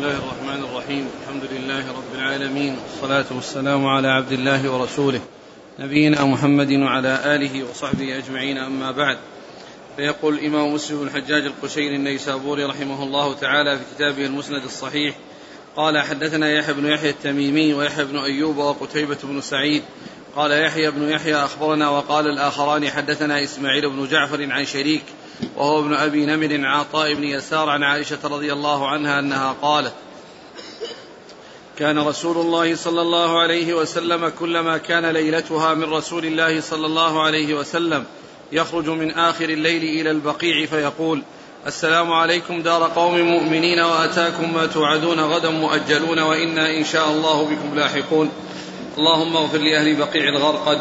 الله الرحمن الرحيم الحمد لله رب العالمين والصلاة والسلام على عبد الله ورسوله نبينا محمد وعلى آله وصحبه أجمعين أما بعد فيقول الإمام مسلم الحجاج القشيري النيسابوري رحمه الله تعالى في كتابه المسند الصحيح قال حدثنا يحيى بن يحيى التميمي ويحيى بن أيوب وقتيبة بن سعيد قال يحيى بن يحيى أخبرنا وقال الآخران حدثنا إسماعيل بن جعفر عن شريك وهو ابن أبي نمر عن عطاء بن يسار عن عائشة رضي الله عنها أنها قالت كان رسول الله صلى الله عليه وسلم كلما كان ليلتها من رسول الله صلى الله عليه وسلم يخرج من آخر الليل إلى البقيع فيقول السلام عليكم دار قوم مؤمنين وأتاكم ما توعدون غدا مؤجلون وإنا إن شاء الله بكم لاحقون. اللهم اغفر لأهل بقيع الغرقد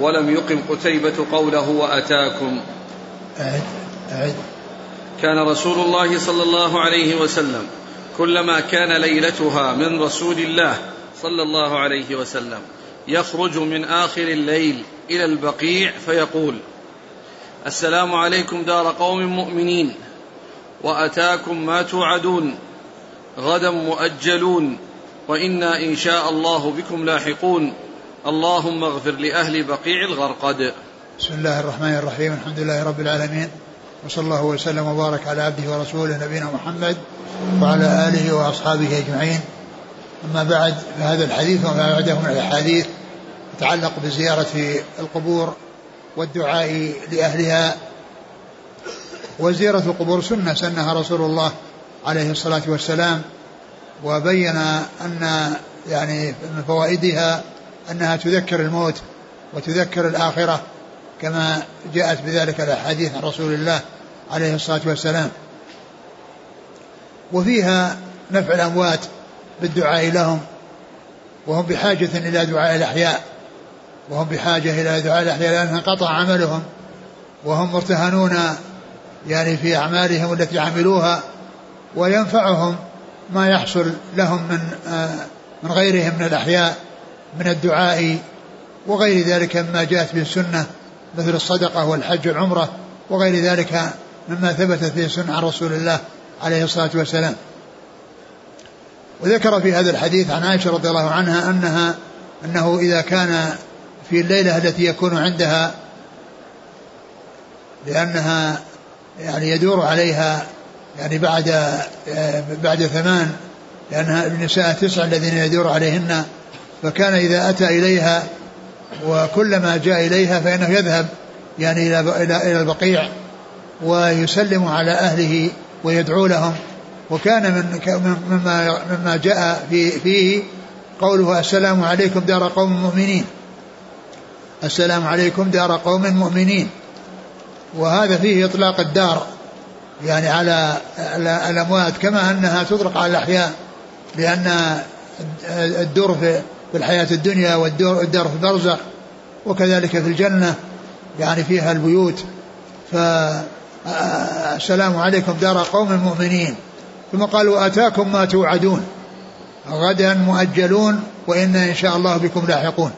ولم يقم قتيبة قوله وأتاكم. أعد. كان رسول الله صلى الله عليه وسلم كلما كان ليلتها من رسول الله صلى الله عليه وسلم يخرج من آخر الليل إلى البقيع فيقول السلام عليكم دار قوم مؤمنين وأتاكم ما توعدون غدا مؤجلون وإنا إن شاء الله بكم لاحقون اللهم اغفر لأهل بقيع الغرقد. بسم الله الرحمن الرحيم الحمد لله رب العالمين وصلى الله وسلم وبارك على عبده ورسوله نبينا محمد وعلى آله وأصحابه أجمعين. أما بعد فهذا الحديث وما بعده من الأحاديث يتعلق بزيارة القبور والدعاء لأهلها وزيارة القبور سنة سنها رسول الله عليه الصلاة والسلام وبين أن يعني من فوائدها أنها تذكر الموت وتذكر الآخرة. كما جاءت بذلك الأحاديث عن رسول الله عليه الصلاة والسلام. وفيها نفع الأموات بالدعاء لهم وهم بحاجة إلى دعاء الأحياء وهم بحاجة إلى دعاء الأحياء لأن انقطع عملهم وهم مرتهنون يعني في أعمالهم التي عملوها وينفعهم ما يحصل لهم من من غيرهم من الأحياء من الدعاء وغير ذلك مما جاءت به السنة. مثل الصدقة والحج والعمرة وغير ذلك مما ثبتت به السنة عن رسول الله عليه الصلاة والسلام. وذكر في هذا الحديث عن عائشة رضي الله عنها أنها أنه إذا كان في الليلة التي يكون عندها لأنها يعني يدور عليها يعني بعد بعد ثمان لأنها النساء تسع الذين يدور عليهن فكان إذا أتى إليها وكلما جاء إليها فإنه يذهب يعني إلى إلى البقيع ويسلم على أهله ويدعو لهم. وكان من مما مما جاء في فيه قوله السلام عليكم دار قوم مؤمنين. السلام عليكم دار قوم مؤمنين. وهذا فيه إطلاق الدار يعني على الأموات كما أنها تطلق على الأحياء لأن الدور في الحياة الدنيا والدار في البرزخ وكذلك في الجنة يعني فيها البيوت. فالسلام عليكم دار قوم مؤمنين ثم قالوا أتاكم ما توعدون. غدا مؤجلون وإنا إن شاء الله بكم لاحقون.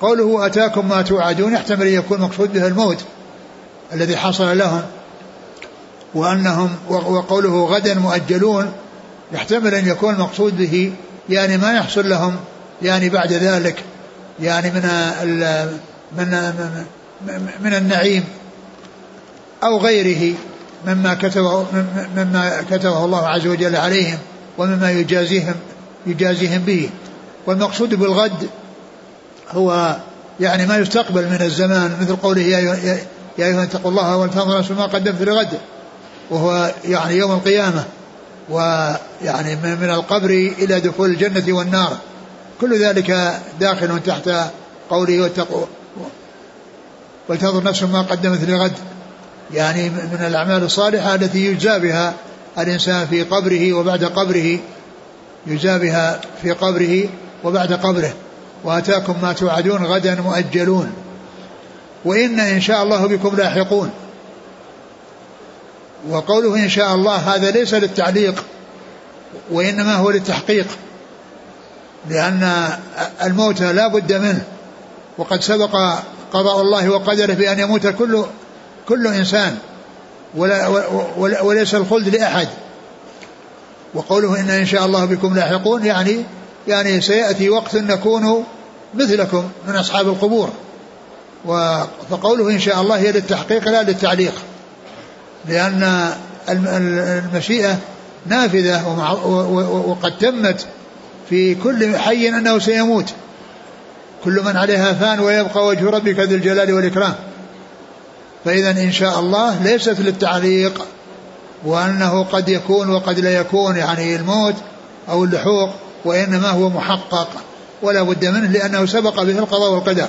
قوله أتاكم ما توعدون يحتمل أن يكون مقصود به الموت الذي حصل لهم. وأنهم وقوله غدا مؤجلون يحتمل أن يكون المقصود به يعني ما يحصل لهم يعني بعد ذلك يعني من من من النعيم أو غيره مما كتبه مما كتبه الله عز وجل عليهم ومما يجازيهم يجازيهم به. والمقصود بالغد هو يعني ما يستقبل من الزمان مثل قوله يا يا أيها اتقوا الله ولتنظر ما قدمت لغد وهو يعني يوم القيامة ويعني من القبر إلى دخول الجنة والنار. كل ذلك داخل تحت قوله واتقوا ولتنظر نفس ما قدمت لغد. يعني من الأعمال الصالحة التي يجزى بها الإنسان في قبره وبعد قبره يجزى بها في قبره وبعد قبره. وأتاكم ما توعدون غدا مؤجلون. وإن إن شاء الله بكم لاحقون. وقوله إن شاء الله هذا ليس للتعليق وإنما هو للتحقيق. لأن الموت لا بد منه وقد سبق قضاء الله وقدره بأن يموت كل كل إنسان ولا وليس الخلد لأحد. وقوله إن إن شاء الله بكم لاحقون يعني يعني سيأتي وقت نكون مثلكم من أصحاب القبور. فقوله إن شاء الله هي للتحقيق لا للتعليق. لأن المشيئة نافذة وقد تمت في كل حي أنه سيموت. كل من عليها فان ويبقى وجه ربك ذي الجلال والإكرام. فإذا إن شاء الله ليست للتعليق وأنه قد يكون وقد لا يكون يعني الموت أو اللحوق وإنما هو محقق ولا بد منه لأنه سبق به القضاء والقدر.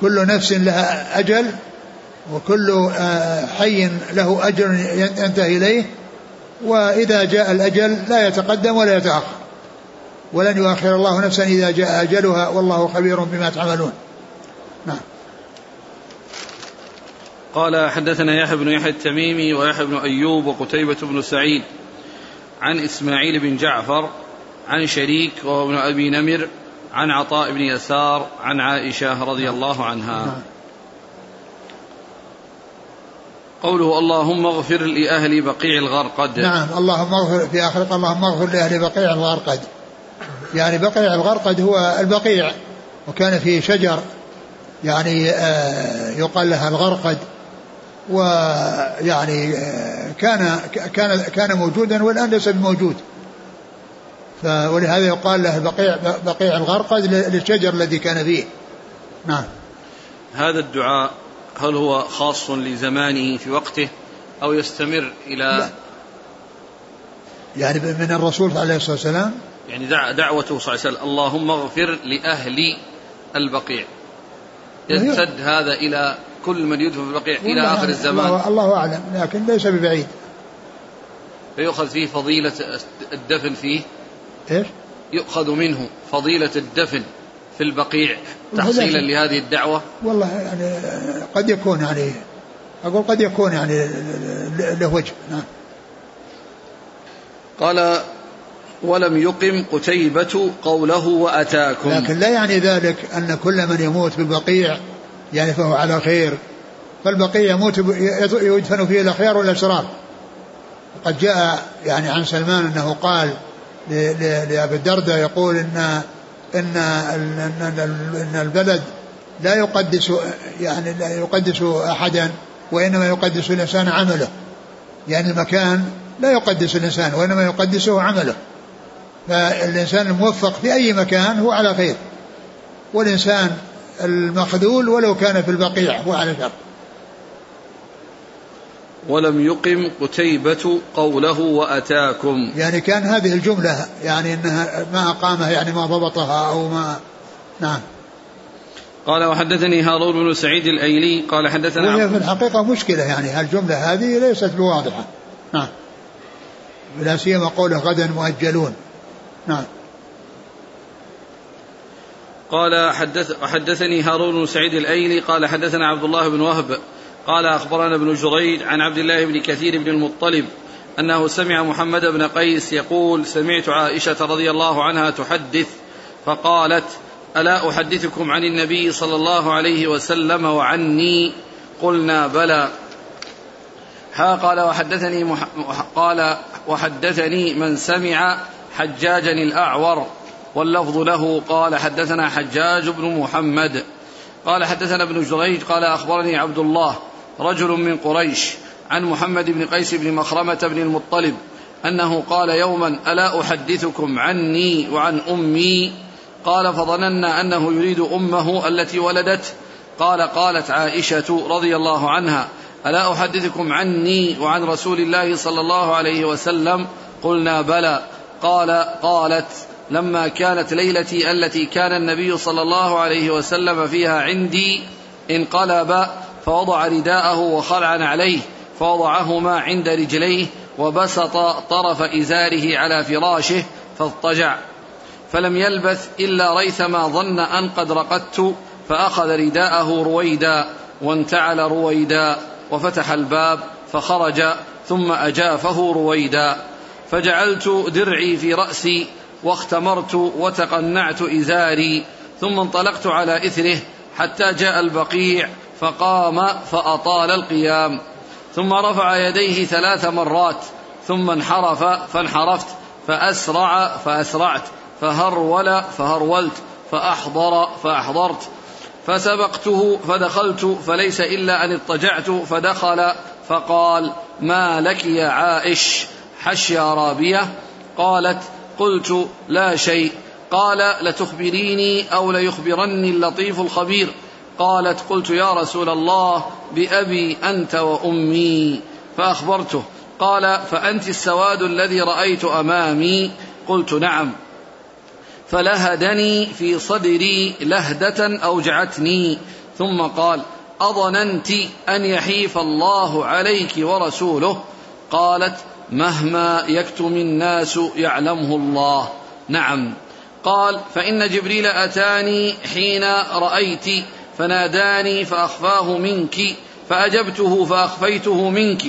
كل نفس لها أجل وكل آه، حي له أجل ينتهي إليه. وإذا جاء الأجل لا يتقدم ولا يتأخر. ولن يؤخر الله نفسا إذا جاء أجلها والله خبير بما تعملون. نعم. قال حدثنا يحيى بن يحيى التميمي ويحيى بن أيوب وقتيبة بن سعيد عن إسماعيل بن جعفر عن شريك وهو ابن أبي نمر عن عطاء بن يسار عن عائشة رضي الله عنها. نعم. قوله اللهم اغفر لأهل بقيع الغرقد. نعم اللهم اغفر في آخر اللهم اغفر لأهل بقيع الغرقد. يعني بقيع الغرقد هو البقيع وكان فيه شجر يعني آه، يقال لها الغرقد. ويعني آه، كان كان كان موجودا والآن ليس بموجود. ولهذا يقال له بقيع بقيع الغرقد للشجر الذي كان فيه. نعم. هذا الدعاء هل هو خاص لزمانه في وقته أو يستمر إلى لا. يعني من الرسول عليه الصلاة والسلام يعني دعوته صلى الله عليه وسلم اللهم اغفر لأهل البقيع. يمتد هذا إلى كل من يدفن في البقيع إلى آخر الزمان. الله, الله أعلم لكن ليس ببعيد. فيؤخذ فيه فضيلة الدفن فيه. إيش؟ يؤخذ منه فضيلة الدفن. في البقيع تحصيلا لهذه الدعوة؟ والله يعني قد يكون يعني أقول قد يكون يعني له وجه نعم. قال ولم يقم قتيبة قوله وأتاكم. لكن لا يعني ذلك أن كل من يموت بالبقيع يعني فهو على خير. فالبقيع يموت يدفن فيه الأخيار والأشرار قد جاء يعني عن سلمان أنه قال لأبي الدرداء يقول إن إن إن البلد لا يقدس يعني لا يقدس أحدا وإنما يقدس الإنسان عمله. يعني المكان لا يقدس الإنسان وإنما يقدسه عمله. فالإنسان الموفق في أي مكان هو على خير. والإنسان المخذول ولو كان في البقيع هو على شر. ولم يقم قتيبة قوله وأتاكم. يعني كان هذه الجملة يعني أنها ما أقامها يعني ما ضبطها أو ما نعم. قال وحدثني هارون بن سعيد الأيلي قال حدثنا وهي في الحقيقة مشكلة يعني هالجملة هذه ليست بواضحة نعم. لا سيما قوله غدا مؤجلون. نعم. قال حدث حدثني هارون بن سعيد الأيلي قال حدثنا عبد الله بن وهب قال أخبرنا ابن جريج عن عبد الله بن كثير بن المطلب أنه سمع محمد بن قيس يقول سمعت عائشة رضي الله عنها تحدث فقالت ألا أحدثكم عن النبي صلى الله عليه وسلم وعني؟ قلنا بلى. ها قال وحدثني مح... قال وحدثني من سمع حجاجا الأعور واللفظ له قال حدثنا حجاج بن محمد. قال حدثنا ابن جريج قال أخبرني عبد الله. رجل من قريش عن محمد بن قيس بن مخرمة بن المطلب أنه قال يوما ألا أحدثكم عني وعن أمي؟ قال فظننا أنه يريد أمه التي ولدت. قال قالت عائشة رضي الله عنها ألا أحدثكم عني وعن رسول الله صلى الله عليه وسلم؟ قلنا بلى. قال قالت لما كانت ليلتي التي كان النبي صلى الله عليه وسلم فيها عندي انقلب فوضع رداءه وخلع عليه فوضعهما عند رجليه وبسط طرف إزاره على فراشه فاضطجع. فلم يلبث إلا ريثما ظن أن قد رقدت فأخذ رداءه رويدا وانتعل رويدا وفتح الباب فخرج ثم أجافه رويدا. فجعلت درعي في رأسي واختمرت وتقنعت إزاري ثم انطلقت على إثره حتى جاء البقيع فقام فأطال القيام ثم رفع يديه ثلاث مرات ثم انحرف فانحرفت فأسرع فأسرعت فهرول فهرولت فأحضر فأحضرت فسبقته فدخلت فليس إلا أن اضطجعت فدخل فقال ما لك يا عائش؟ حش يا رابية. قالت قلت لا شيء. قال لتخبريني أو ليخبرني اللطيف الخبير. قالت قلت يا رسول الله بأبي أنت وأمي فأخبرته. قال فأنت السواد الذي رأيت أمامي؟ قلت نعم. فلهدني في صدري لهدة أوجعتني. ثم قال أظننت أن يحيف الله عليك ورسوله؟ قالت مهما يكتم الناس يعلمه الله. نعم. قال فإن جبريل أتاني حين رأيت فناداني فأخفاه منك فأجبته فأخفيته منك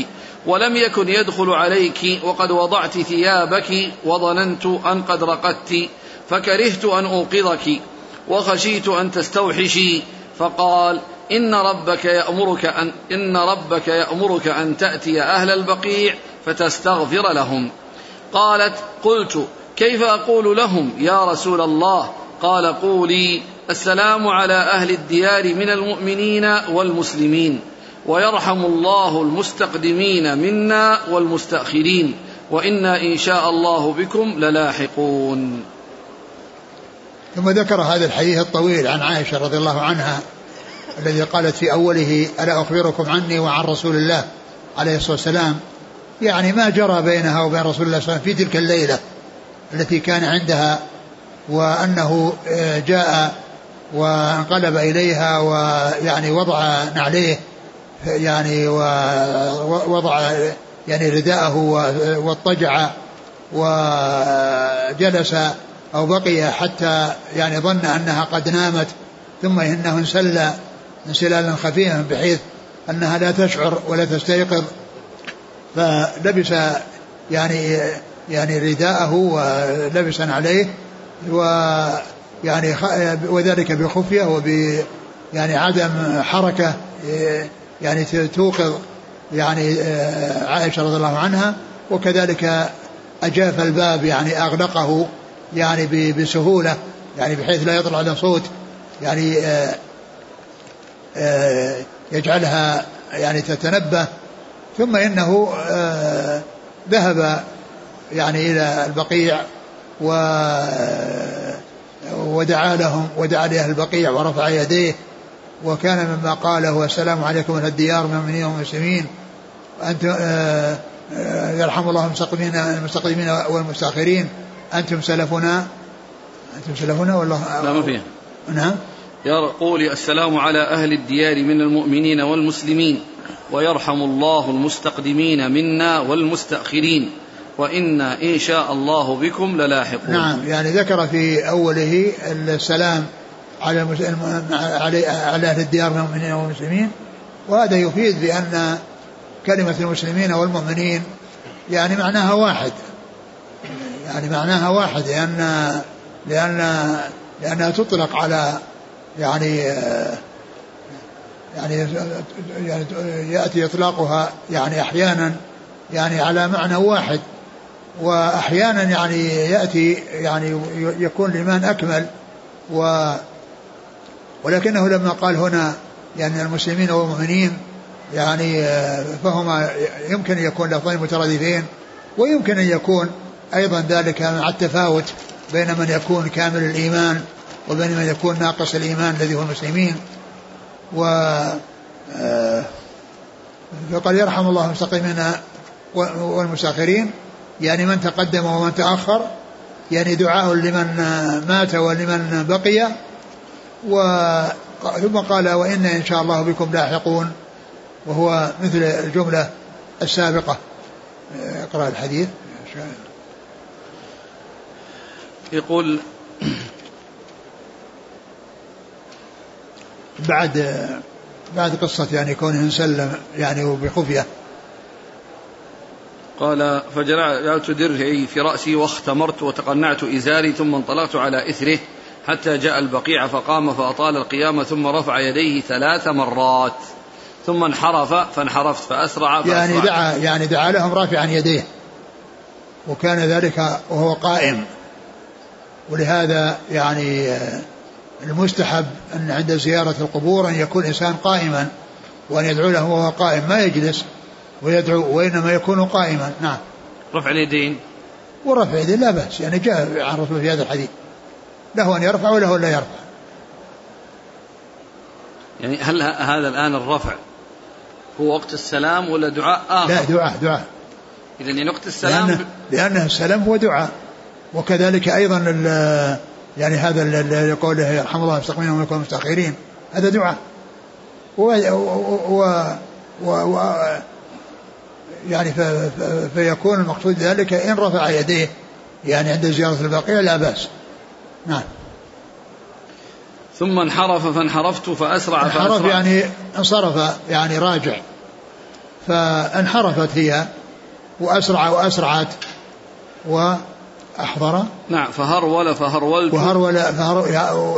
ولم يكن يدخل عليك وقد وضعت ثيابك وظننت أن قد رقدت فكرهت أن أوقظك وخشيت أن تستوحشي فقال إن ربك يأمرك أن إن ربك يأمرك أن تأتي أهل البقيع فتستغفر لهم. قالت قلت كيف أقول لهم يا رسول الله؟ قال قولي. السلام على أهل الديار من المؤمنين والمسلمين ويرحم الله المستقدمين منا والمستأخرين وإنا إن شاء الله بكم للاحقون. ثم ذكر هذا الحديث الطويل عن عائشة رضي الله عنها الذي قالت في أوله ألا أخبركم عني وعن رسول الله عليه الصلاة والسلام؟ يعني ما جرى بينها وبين رسول الله صلى الله عليه وسلم في تلك الليلة التي كان عندها وأنه آه، جاء وانقلب إليها ويعني وضع نعليه يعني ووضع يعني رداءه واضطجع وجلس أو بقي حتى يعني ظن أنها قد نامت ثم إنه انسل انسلالا خفيفا بحيث أنها لا تشعر ولا تستيقظ. فلبس يعني يعني رداءه ولبسا عليه ويعني وذلك بخفية وب يعني عدم حركة يعني توقظ يعني عائشة رضي الله عنها. وكذلك أجاف الباب يعني أغلقه يعني بسهولة يعني بحيث لا يطلع له صوت يعني يجعلها يعني تتنبه. ثم إنه ذهب يعني إلى البقيع و ودعا لهم ودعا لأهل البقيع ورفع يديه وكان مما قاله السلام عليكم أهل الديار من المؤمنين والمسلمين؟ أنتم آه، آه، يرحم الله المستقدمين المستقدمين والمستأخرين. أنتم سلفنا؟ أنتم سلفنا والله لا ما فيها. نعم. يقول السلام على أهل الديار من المؤمنين والمسلمين ويرحم الله المستقدمين منا والمستأخرين. وإنا إن شاء الله بكم للاحقون. نعم يعني ذكر في أوله السلام على على على أهل الديار من المؤمنين والمسلمين وهذا يفيد بأن كلمة المسلمين والمؤمنين يعني معناها واحد. يعني معناها واحد لأن لأن لأنها تطلق على يعني يعني يعني يأتي إطلاقها يعني أحيانا يعني على معنى واحد. وأحيانا يعني يأتي يعني يكون الإيمان أكمل و ولكنه لما قال هنا يعني المسلمين والمؤمنين يعني فهما يمكن أن يكون لفظين مترادفين ويمكن أن يكون أيضا ذلك مع التفاوت بين من يكون كامل الإيمان وبين من يكون ناقص الإيمان الذي هو المسلمين. و آه، فقال يرحم الله المستقيمين والمساخرين. يعني من تقدم ومن تأخر يعني دعاء لمن مات ولمن بقي و ثم قال وإن إن شاء الله بكم لاحقون وهو مثل الجملة السابقة. اقرأ الحديث. يقول بعد بعد قصة يعني كونه انسلم يعني وبخفية قال فجعلت درعي في رأسي واختمرت وتقنعت إزاري ثم انطلقت على إثره حتى جاء البقيع فقام فأطال القيامة ثم رفع يديه ثلاث مرات ثم انحرف فانحرفت فأسرع, فأسرع. يعني دعا يعني دعا لهم رافعا يديه وكان ذلك وهو قائم ولهذا يعني المستحب أن عند زيارة القبور أن يكون الإنسان قائما وأن يدعو له وهو قائم ما يجلس. ويدعو وإنما يكون قائما. نعم. رفع اليدين. ورفع اليدين لا بأس يعني جاء عن الرسول في هذا الحديث. له أن يرفع وله أن لا يرفع. يعني هل هذا الآن الرفع هو وقت السلام ولا دعاء آخر؟ لا دعاء دعاء. إذا يعني وقت السلام لأنه, لأنه السلام هو دعاء. وكذلك أيضا يعني هذا اللي يقول يرحم الله المستقيمين ومنكم المستأخرين هذا دعاء. و, و, و, و يعني فيكون المقصود ذلك إن رفع يديه يعني عند زيارة البقيع لا بأس. نعم. ثم انحرف فانحرفت فأسرع انحرف فأسرع يعني انصرف يعني راجع. فانحرفت هي وأسرع وأسرعت وأحضر. نعم فهرول فهرولت. وهرول فهر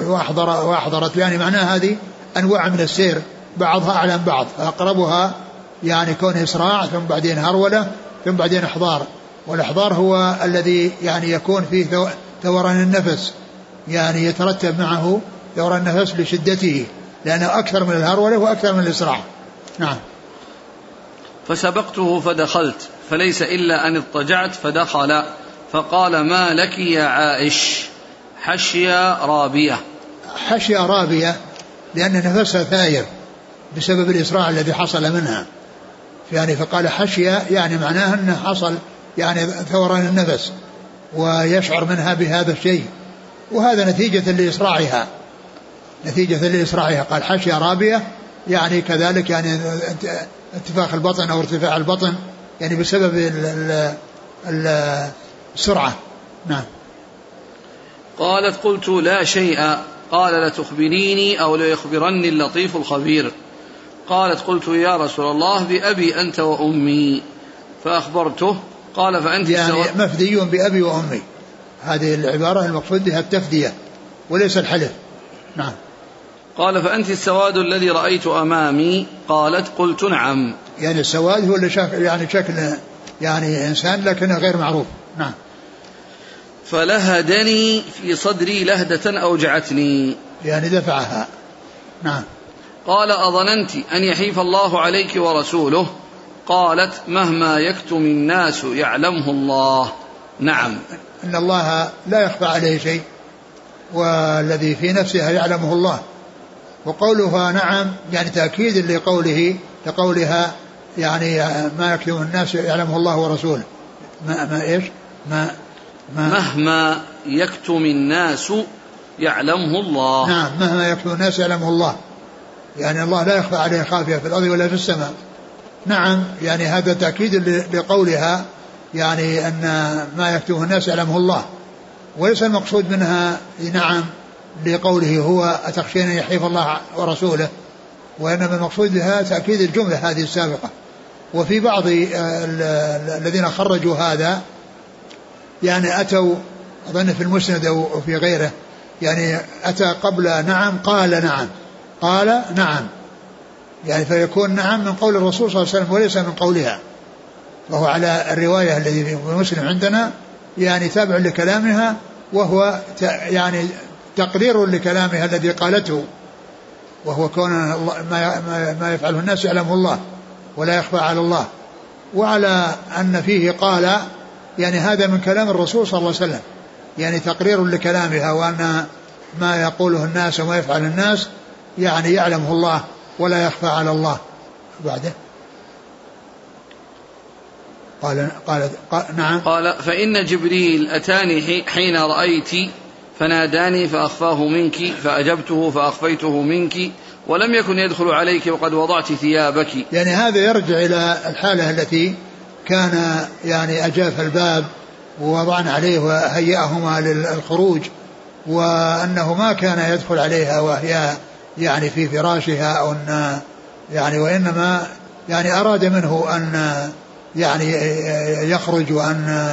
وأحضر وأحضرت. يعني معناها هذه أنواع من السير بعضها أعلى من بعض فأقربها يعني كون إسراع ثم بعدين هرولة ثم بعدين إحضار. والإحضار هو الذي يعني يكون فيه ثوران النفس. يعني يترتب معه دوران النفس لشدته لأنه أكثر من الهرولة وأكثر من الإسراع نعم. فسبقته فدخلت فليس إلا أن اضطجعت فدخل فقال ما لك يا عائش؟ حشيا رابية. حشيا رابية لأن نفسها ثاير بسبب الإسراع الذي حصل منها. يعني فقال حشيا يعني معناه أنه حصل يعني ثوران النفس ويشعر منها بهذا الشيء. وهذا نتيجة لإسراعها. نتيجة لإسراعها. قال حشية رابية يعني كذلك يعني انتفاخ البطن أو ارتفاع البطن يعني بسبب السرعة. نعم. قالت قلت لا شيء قال لتخبريني أو ليخبرني اللطيف الخبير. قالت قلت يا رسول الله بأبي أنت وأمي. فأخبرته قال فأنت يعني مفدي بأبي وأمي. هذه العبارة المقصود بها التفدية وليس الحلف. نعم. قال فأنت السواد الذي رأيت أمامي؟ قالت قلت نعم. يعني السواد هو اللي شكل يعني شكل يعني إنسان لكنه غير معروف. نعم. فلهدني في صدري لهدة أوجعتني. يعني دفعها. نعم. قال أظننت أن يحيف الله عليك ورسوله؟ قالت مهما يكتم الناس يعلمه الله. نعم. إن الله لا يخفى عليه شيء والذي في نفسها يعلمه الله. وقولها نعم يعني تأكيد لقوله لقولها يعني ما يكتم الناس يعلمه الله ورسوله. ما ما إيش؟ ما, ما. مهما يكتم الناس يعلمه الله. نعم مهما يكتم الناس يعلمه الله. يعني الله لا يخفى عليه خافية في الأرض ولا في السماء. نعم يعني هذا تأكيد لقولها يعني أن ما يكتمه الناس يعلمه الله. وليس المقصود منها نعم لقوله هو أتخشين أن يحيف الله ورسوله وإنما المقصود بها تأكيد الجملة هذه السابقة. وفي بعض الذين خرجوا هذا يعني أتوا أظن في المسند أو في غيره يعني أتى قبل نعم قال نعم. قال نعم. يعني فيكون نعم من قول الرسول صلى الله عليه وسلم وليس من قولها. وهو على الرواية الذي في مسلم عندنا يعني تابع لكلامها وهو يعني تقرير لكلامها الذي قالته. وهو كون ما ما يفعله الناس يعلمه الله ولا يخفى على الله. وعلى أن فيه قال يعني هذا من كلام الرسول صلى الله عليه وسلم. يعني تقرير لكلامها وأن ما يقوله الناس وما يفعل الناس يعني يعلمه الله ولا يخفى على الله. بعده. قال قال, قال نعم. قال فإن جبريل أتاني حين رأيت فناداني فأخفاه منك فأجبته فأخفيته منك ولم يكن يدخل عليك وقد وضعت ثيابك. يعني هذا يرجع إلى الحالة التي كان يعني أجاف الباب ووضعنا عليه وهيأهما للخروج وأنه ما كان يدخل عليها وهي يعني في فراشها أو أن يعني وإنما يعني أراد منه أن يعني يخرج وأن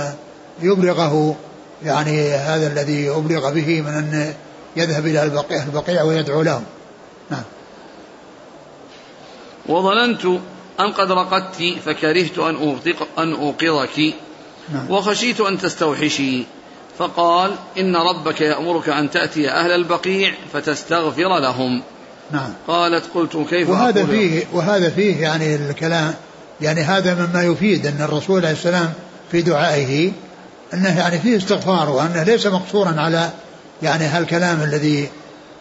يبلغه يعني هذا الذي أبلغ به من أن يذهب إلى البقيع, البقيع ويدعو لهم نعم. وظننت أن قد رقدت فكرهت أن أن أوقظك نعم. وخشيت أن تستوحشي. فقال إن ربك يأمرك أن تأتي أهل البقيع فتستغفر لهم. نعم. قالت قلت كيف وهذا أقول فيه وهذا فيه يعني الكلام يعني هذا مما يفيد أن الرسول عليه السلام في دعائه أنه يعني فيه استغفار وأنه ليس مقصورا على يعني هالكلام الذي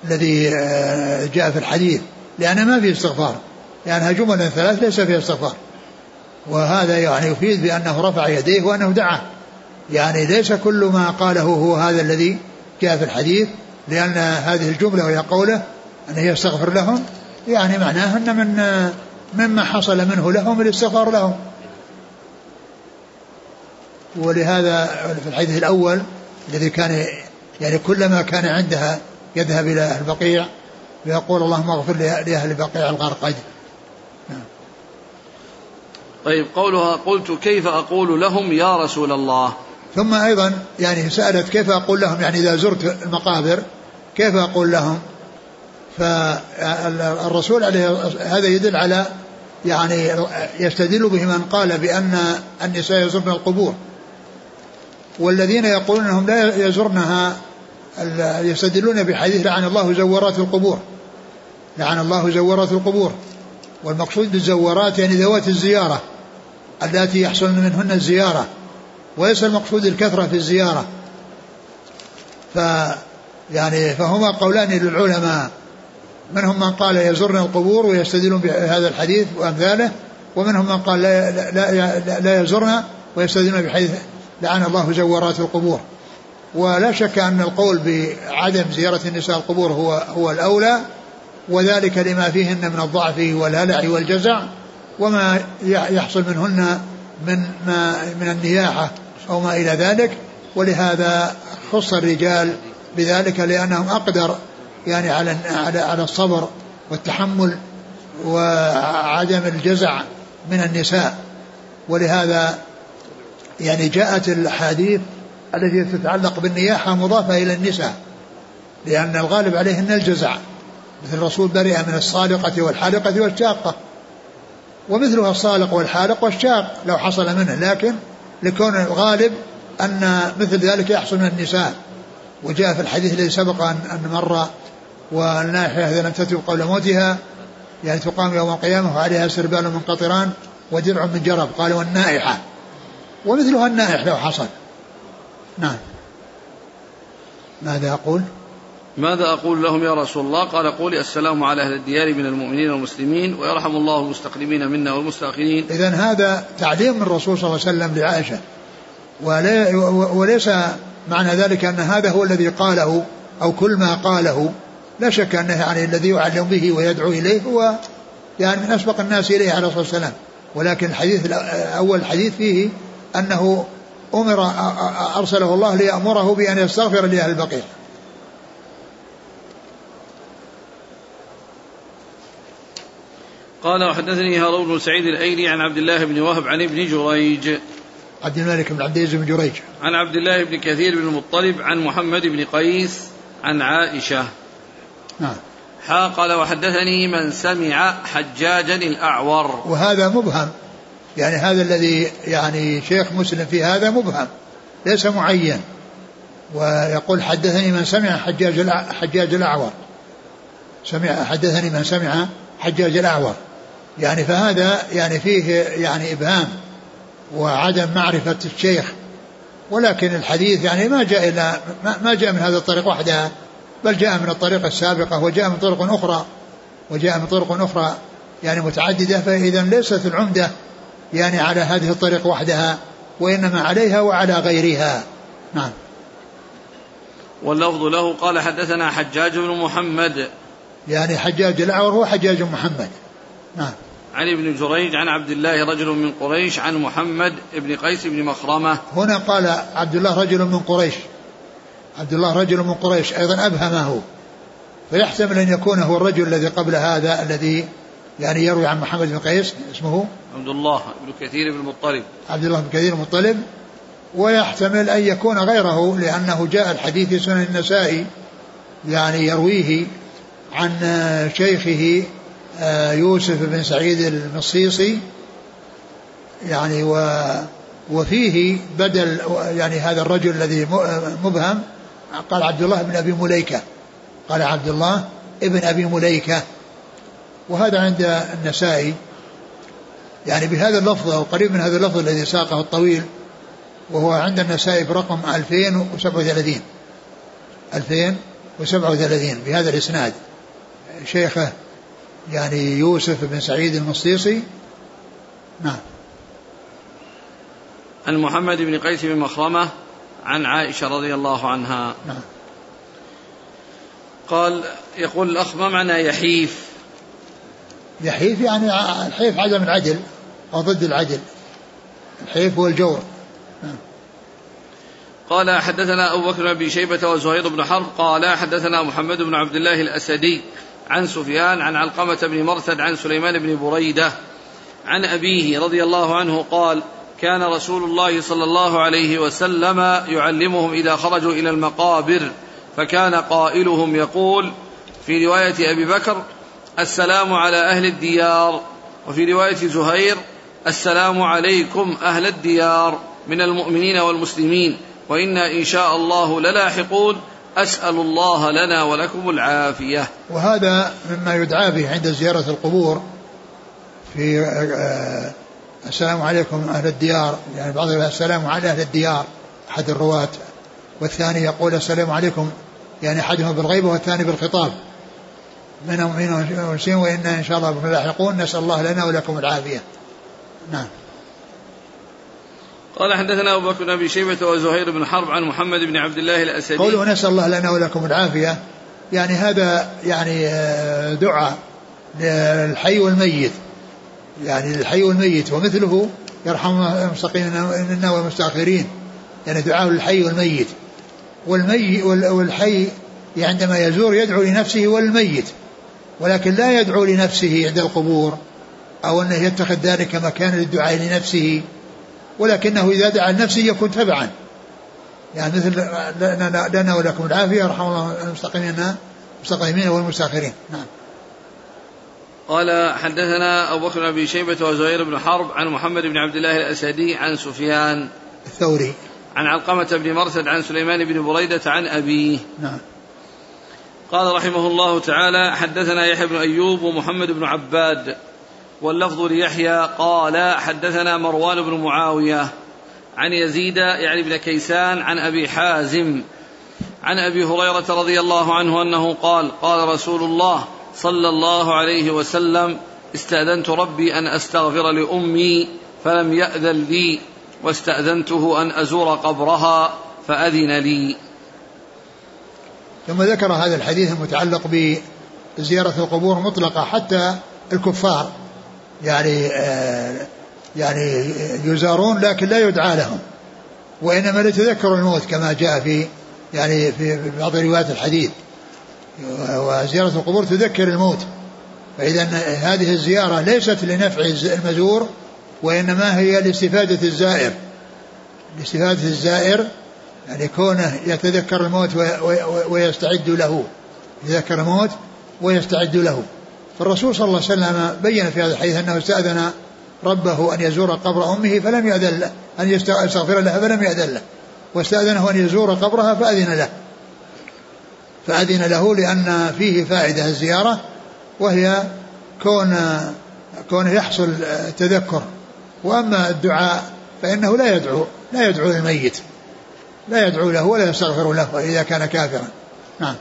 الذي آه، جاء في الحديث لأنه ما فيه استغفار. لأنها يعني جمل ثلاث ليس فيها استغفار. وهذا يعني يفيد بأنه رفع يديه وأنه دعا يعني ليس كل ما قاله هو هذا الذي جاء في الحديث لأن هذه الجملة وهي قوله أنه يستغفر لهم يعني معناه أن من مما حصل منه لهم الاستغفار لهم. ولهذا في الحديث الأول الذي كان يعني كلما كان عندها يذهب إلى أهل البقيع ويقول اللهم اغفر لأهل البقيع الغرقد طيب قولها قلت كيف أقول لهم يا رسول الله؟ ثم أيضا يعني سألت كيف أقول لهم يعني إذا زرت المقابر كيف أقول لهم؟ فالرسول عليه هذا يدل على يعني يستدل به من قال بأن النساء يزرن القبور. والذين يقولون إنهم لا يزرنها يستدلون بحديث لعن الله زورات القبور. لعن الله زورات القبور. والمقصود بالزورات يعني ذوات الزيارة التي يحصل منهن الزيارة. وليس المقصود الكثرة في الزيارة. ف يعني فهما قولان للعلماء. منهم من قال يزرن القبور ويستدلون بهذا الحديث وأمثاله ومنهم من قال لا لا لا, لا يزرن ويستدلون بحديث لعن الله زوارات القبور. ولا شك أن القول بعدم زيارة النساء القبور هو هو الأولى وذلك لما فيهن من الضعف والهلع والجزع وما يحصل منهن من ما من النياحة أو ما إلى ذلك. ولهذا خص الرجال بذلك لأنهم أقدر يعني على على على الصبر والتحمل وعدم الجزع من النساء. ولهذا يعني جاءت الأحاديث التي تتعلق بالنياحة مضافة إلى النساء لأن الغالب عليهن الجزع. مثل الرسول برئ من الصالقه والحالقه والشاقة. ومثلها الصالق والحالق والشاق لو حصل منه لكن لكون الغالب أن مثل ذلك يحصل من النساء. وجاء في الحديث الذي سبق أن مر والناحية إذا لم تتب قبل موتها يعني تقام يوم القيامة وعليها سربال من قطران ودرع من جرب. قال والنائحة ومثلها النائح لو حصل. نعم. ماذا أقول؟ ماذا أقول لهم يا رسول الله؟ قال قولي السلام على أهل الديار من المؤمنين والمسلمين ويرحم الله المستقدمين منا والمستأخرين. إذا هذا تعليم من الرسول صلى الله عليه وسلم لعائشة. وليس معنى ذلك أن هذا هو الذي قاله أو كل ما قاله. لا شك أنه يعني الذي يعلم به ويدعو إليه هو يعني من أسبق الناس إليه عليه الصلاة والسلام. ولكن الحديث الأول الحديث فيه أنه أمر أرسله الله ليأمره بأن يستغفر لأهل البقيع. قال وحدثني هارون بن سعيد الأيلي عن عبد الله بن وهب عن ابن جريج. عبد الملك بن عبد العزيز بن جريج. عن عبد الله بن كثير بن المطلب عن محمد بن قيس عن عائشة. نعم. حا قال وحدثني من سمع حجاجا الأعور. وهذا مبهم. يعني هذا الذي يعني شيخ مسلم في هذا مبهم. ليس معين. ويقول حدثني من سمع حجاج حجاج الأعور. سمع حدثني من سمع حجاج الأعور. يعني فهذا يعني فيه يعني إبهام وعدم معرفة الشيخ. ولكن الحديث يعني ما جاء إلا ما جاء من هذا الطريق وحدها بل جاء من الطريقة السابقة وجاء من طرق أخرى وجاء من طرق أخرى يعني متعددة فإذا ليست العمدة يعني على هذه الطريق وحدها وإنما عليها وعلى غيرها. نعم. واللفظ له قال حدثنا حجاج بن محمد. يعني حجاج الأعور هو حجاج محمد. نعم. عن ابن جريج عن عبد الله رجل من قريش عن محمد بن قيس بن مخرمة. هنا قال عبد الله رجل من قريش. عبد الله رجل من قريش أيضا أبهمه فيحتمل أن يكون هو الرجل الذي قبل هذا الذي يعني يروي عن محمد بن قيس اسمه عبد الله بن كثير بن المطلب. عبد الله بن كثير بن المطلب ويحتمل أن يكون غيره لأنه جاء الحديث في سنن النسائي يعني يرويه عن شيخه آه، يوسف بن سعيد المصيصي يعني و وفيه بدل يعني هذا الرجل الذي مبهم قال عبد الله بن أبي مليكة. قال عبد الله ابن أبي مليكة. وهذا عند النسائي. يعني بهذا اللفظ أو قريب من هذا اللفظ الذي ساقه الطويل وهو عند النسائي برقم 2037 2037 بهذا الإسناد. شيخه يعني يوسف بن سعيد المصيصي. نعم. عن محمد بن قيس بن مخرمة عن عائشة رضي الله عنها. نعم. قال يقول الأخ ما معنى يحيف؟ يحيف يعني الحيف عدم العدل أو ضد العدل. الحيف هو الجور. نعم. قال حدثنا أبو بكر بن شيبة وزهير بن حرب. قال حدثنا محمد بن عبد الله الأسدي عن سفيان عن علقمة بن مرثد عن سليمان بن بريدة عن أبيه رضي الله عنه قال كان رسول الله صلى الله عليه وسلم يعلمهم إذا خرجوا إلى المقابر فكان قائلهم يقول في رواية أبي بكر السلام على أهل الديار وفي رواية زهير السلام عليكم أهل الديار من المؤمنين والمسلمين وإنا إن شاء الله للاحقون أسأل الله لنا ولكم العافية. وهذا مما يدعى به عند زيارة القبور في آه، السلام عليكم أهل الديار. يعني بعض السلام على أهل الديار أحد الرواة. والثاني يقول السلام عليكم يعني أحدهما بالغيبة والثاني بالخطاب. من المؤمنين والمسلمين وإنا إن شاء الله بكم لاحقون نسأل الله لنا ولكم العافية. نعم. قال حدثنا أبو بكر بن أبي شيبة وزهير بن حرب عن محمد بن عبد الله الأسدي. قوله نسأل الله لنا ولكم العافية. يعني هذا يعني آه، دعاء للحي والميت. يعني الحي والميت ومثله يرحم المستقيم منا والمستأخرين. يعني دعاء للحي والميت. والمي والحي عندما يزور يدعو لنفسه والميت. ولكن لا يدعو لنفسه عند القبور أو أنه يتخذ ذلك مكانا للدعاء لنفسه. ولكنه إذا دعا لنفسه يكون تبعا. يعني مثل لنا, لنا ولكم العافية رحم الله المستقيمين المستقيمين والمستأخرين. نعم. قال حدثنا أبو بكر بن أبي شيبة وزهير بن حرب عن محمد بن عبد الله الأسدي عن سفيان الثوري. عن علقمة بن مرثد عن سليمان بن بريدة عن أبيه. نعم. قال رحمه الله تعالى حدثنا يحيى بن أيوب ومحمد بن عباد واللفظ ليحيى قال حدثنا مروان بن معاوية عن يزيد يعني بن كيسان عن أبي حازم عن أبي هريرة رضي الله عنه أنه قال قال رسول الله صلى الله عليه وسلم استأذنت ربي أن أستغفر لأمي فلم يأذن لي واستأذنته أن أزور قبرها فأذن لي. ثم ذكر هذا الحديث المتعلق بزيارة القبور مطلقة حتى الكفار يعني آه يعني يزارون لكن لا يدعى لهم. وإنما لتذكروا الموت كما جاء في يعني في بعض روايات الحديث. وزيارة القبور تذكر الموت. فإذا هذه الزيارة ليست لنفع المزور وإنما هي لاستفادة الزائر. لاستفادة الزائر يعني كونه يتذكر الموت ويستعد له. يتذكر الموت ويستعد له. فالرسول صلى الله عليه وسلم بين في هذا الحديث أنه استأذن ربه أن يزور قبر أمه فلم يأذن له أن يستغفر لها فلم يأذن له. واستأذنه أن يزور قبرها فأذن له. فأذن له لأن فيه فائدة الزيارة وهي كون كونه يحصل تذكر وأما الدعاء فإنه لا يدعو لا يدعو للميت لا يدعو له ولا يستغفر له إذا كان كافرا نعم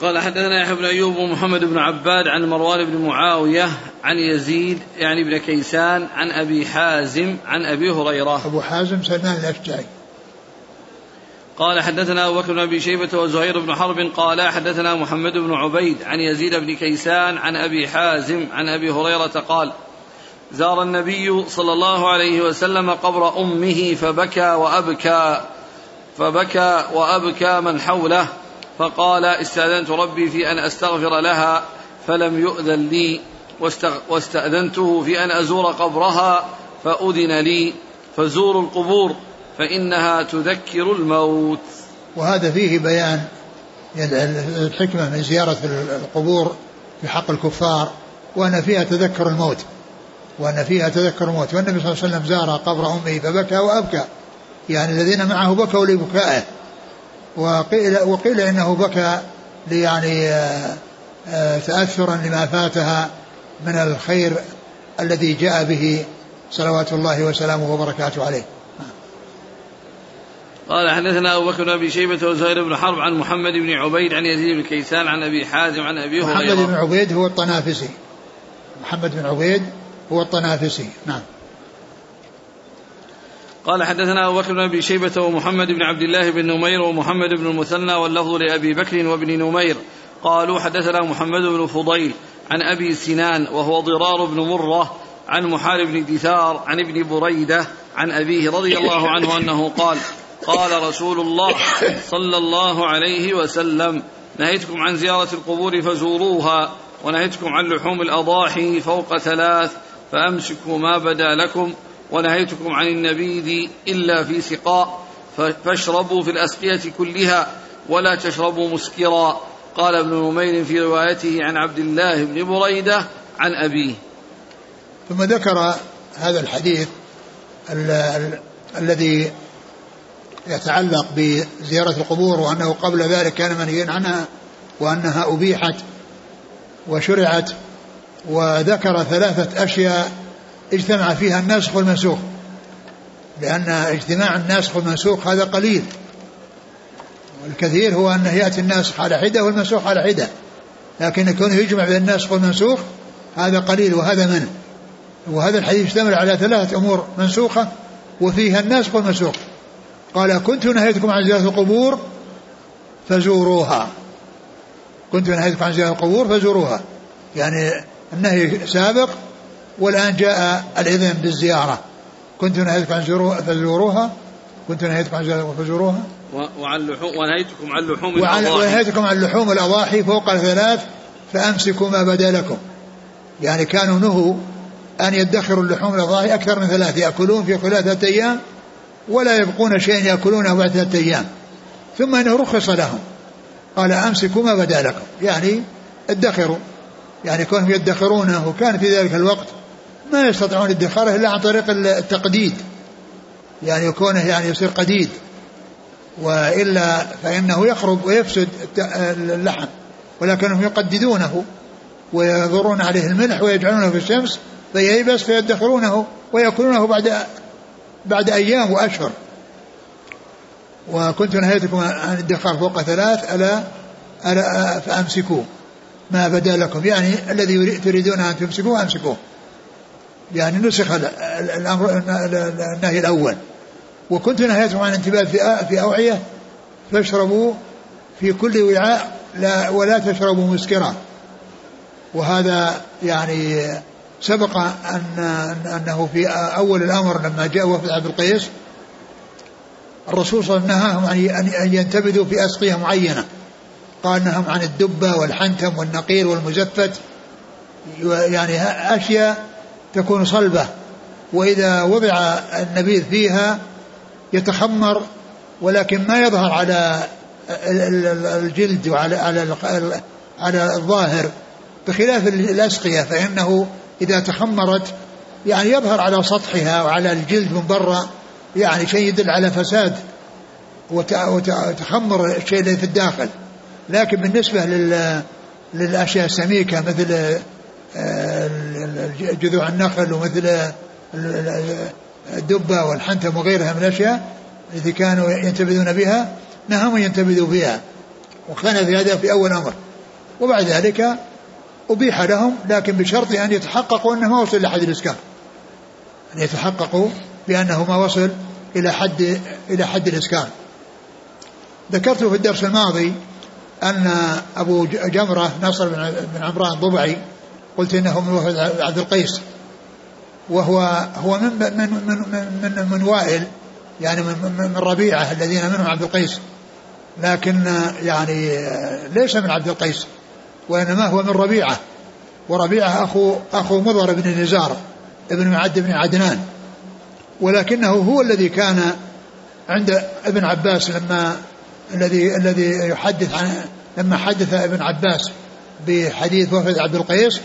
قال حدثنا يحيى بن أيوب ومحمد بن عباد عن مروان بن معاوية عن يزيد يعني بن كيسان عن أبي حازم عن أبي هريرة. أبو حازم سلمان الأشجعي. قال حدثنا أبو بكر بن أبي شيبة وزهير بن حرب قال حدثنا محمد بن عبيد عن يزيد بن كيسان عن أبي حازم عن أبي هريرة قال: زار النبي صلى الله عليه وسلم قبر أمه فبكى وأبكى فبكى وأبكى من حوله فقال استأذنت ربي في أن أستغفر لها فلم يؤذن لي واستأذنته في أن أزور قبرها فأذن لي فزوروا القبور. فإنها تذكر الموت. وهذا فيه بيان الحكمة من زيارة القبور في حق الكفار وأن فيها تذكر الموت وأن فيها تذكر الموت. والنبي صلى الله عليه وسلم زار قبر أمه فبكى وأبكى. يعني الذين معه بكوا لبكائه. وقيل, وقيل إنه بكى يعني تأثرا لما فاتها من الخير الذي جاء به صلوات الله وسلامه وبركاته عليه. قال حدثنا أبو بكر بن أبي شيبة وزهير بن حرب عن محمد بن عبيد عن يزيد بن كيسان عن أبي حازم عن أبي هريرة. محمد بن عبيد هو الطنافسي. محمد بن عبيد هو الطنافسي. نعم. قال حدثنا أبو بكر بن أبي شيبة ومحمد بن عبد الله بن نمير ومحمد بن المثنى واللفظ لأبي بكر وابن نمير. قالوا حدثنا محمد بن فضيل عن أبي سنان وهو ضرار بن مرة عن محارب بن دثار عن ابن بريدة عن أبيه رضي الله عنه أنه قال قال رسول الله صلى الله عليه وسلم نهيتكم عن زيارة القبور فزوروها ونهيتكم عن لحوم الأضاحي فوق ثلاث فأمسكوا ما بدا لكم ونهيتكم عن النبيذ إلا في سقاء فاشربوا في الأسقية كلها ولا تشربوا مسكرا. قال ابن نمير في روايته عن عبد الله بن بريدة عن أبيه. ثم ذكر هذا الحديث ال ال الذي يتعلق بزيارة القبور وأنه قبل ذلك كان منهيا عنها وأنها أبيحت وشرعت وذكر ثلاثة أشياء اجتمع فيها الناسخ والمنسوخ لأن اجتماع الناسخ والمنسوخ هذا قليل والكثير هو أنه يأتي الناسخ على حدة والمنسوخ على حدة لكن كونه يجمع بين الناسخ والمنسوخ هذا قليل وهذا منه وهذا الحديث يشتمل على ثلاثة أمور منسوخة وفيها الناسخ والمنسوخ. قال كنت نهيتكم عن زيارة القبور فزوروها. كنت نهيتكم عن زيارة القبور فزوروها. يعني النهي سابق والآن جاء الإذن بالزيارة. كنت نهيتكم عن فزوروها. كنت نهيتكم عن زيارة فزوروها. وعن لحوم ونهيتكم عن لحوم الأضاحي. ونهيتكم عن لحوم الأضاحي فوق الثلاث فأمسكوا ما بدا لكم. يعني كانوا نهوا أن يدخروا اللحوم الأضاحي أكثر من ثلاث يأكلون في ثلاثة أيام ولا يبقون شيئا يأكلونه بعد ثلاثة أيام. ثم إنه رخص لهم. قال أمسكوا ما بدا لكم. يعني ادخروا. يعني كونهم يدخرونه وكان في ذلك الوقت ما يستطيعون ادخاره إلا عن طريق التقديد. يعني كونه يعني يصير قديد. وإلا فإنه يخرب ويفسد اللحم. ولكنهم يقددونه ويضرون عليه الملح ويجعلونه في الشمس. فييبس فيدخرونه ويأكلونه بعد بعد أيام وأشهر. وكنت نهيتكم عن الدخار فوق ثلاث ألا ألا فأمسكوه. ما بدا لكم. يعني الذي تريدون أن تمسكوه أمسكوه. يعني نسخ الأمر النهي الأول. وكنت نهيتكم عن الانتباه في في أوعية فاشربوا في كل وعاء لا ولا تشربوا مسكرا. وهذا يعني سبق أن أنه في أول الأمر لما جاء وفد عبد القيس الرسول صلى الله عليه وسلم نهاهم أن ينتبذوا في أسقية معينة. قال نهاهم عن الدبة والحنتم والنقير والمزفت يعني أشياء تكون صلبة. وإذا وضع النبيذ فيها يتخمر ولكن ما يظهر على الجلد وعلى على على الظاهر. بخلاف الأسقية فإنه إذا تخمرت يعني يظهر على سطحها وعلى الجلد من برا يعني شيء يدل على فساد وتخمر الشيء الذي في الداخل. لكن بالنسبة لل للأشياء السميكة مثل آه، جذوع النخل ومثل الدبة والحنتم وغيرها من الأشياء التي كانوا ينتبذون بها نهموا ينتبذوا بها. وكان في هذا في أول أمر. وبعد ذلك أبيح لهم لكن بشرط أن يتحققوا أنه ما وصل إلى حد الإسكان. أن يتحققوا بأنه ما وصل إلى حد إلى حد الإسكان. ذكرت في الدرس الماضي أن أبو جمرة نصر بن عمران الضبعي قلت إنه من وفد عبد القيس وهو هو من من من من, من وائل يعني من, من ربيعة الذين منهم عبد القيس. لكن يعني ليس من عبد القيس. وإنما هو من ربيعة. وربيعة اخو أخو مضر بن نزار ابن معد بن عدنان. ولكنه هو الذي كان عند ابن عباس لما الذي الذي يحدث عن لما حدث ابن عباس بحديث وفد عبد القيس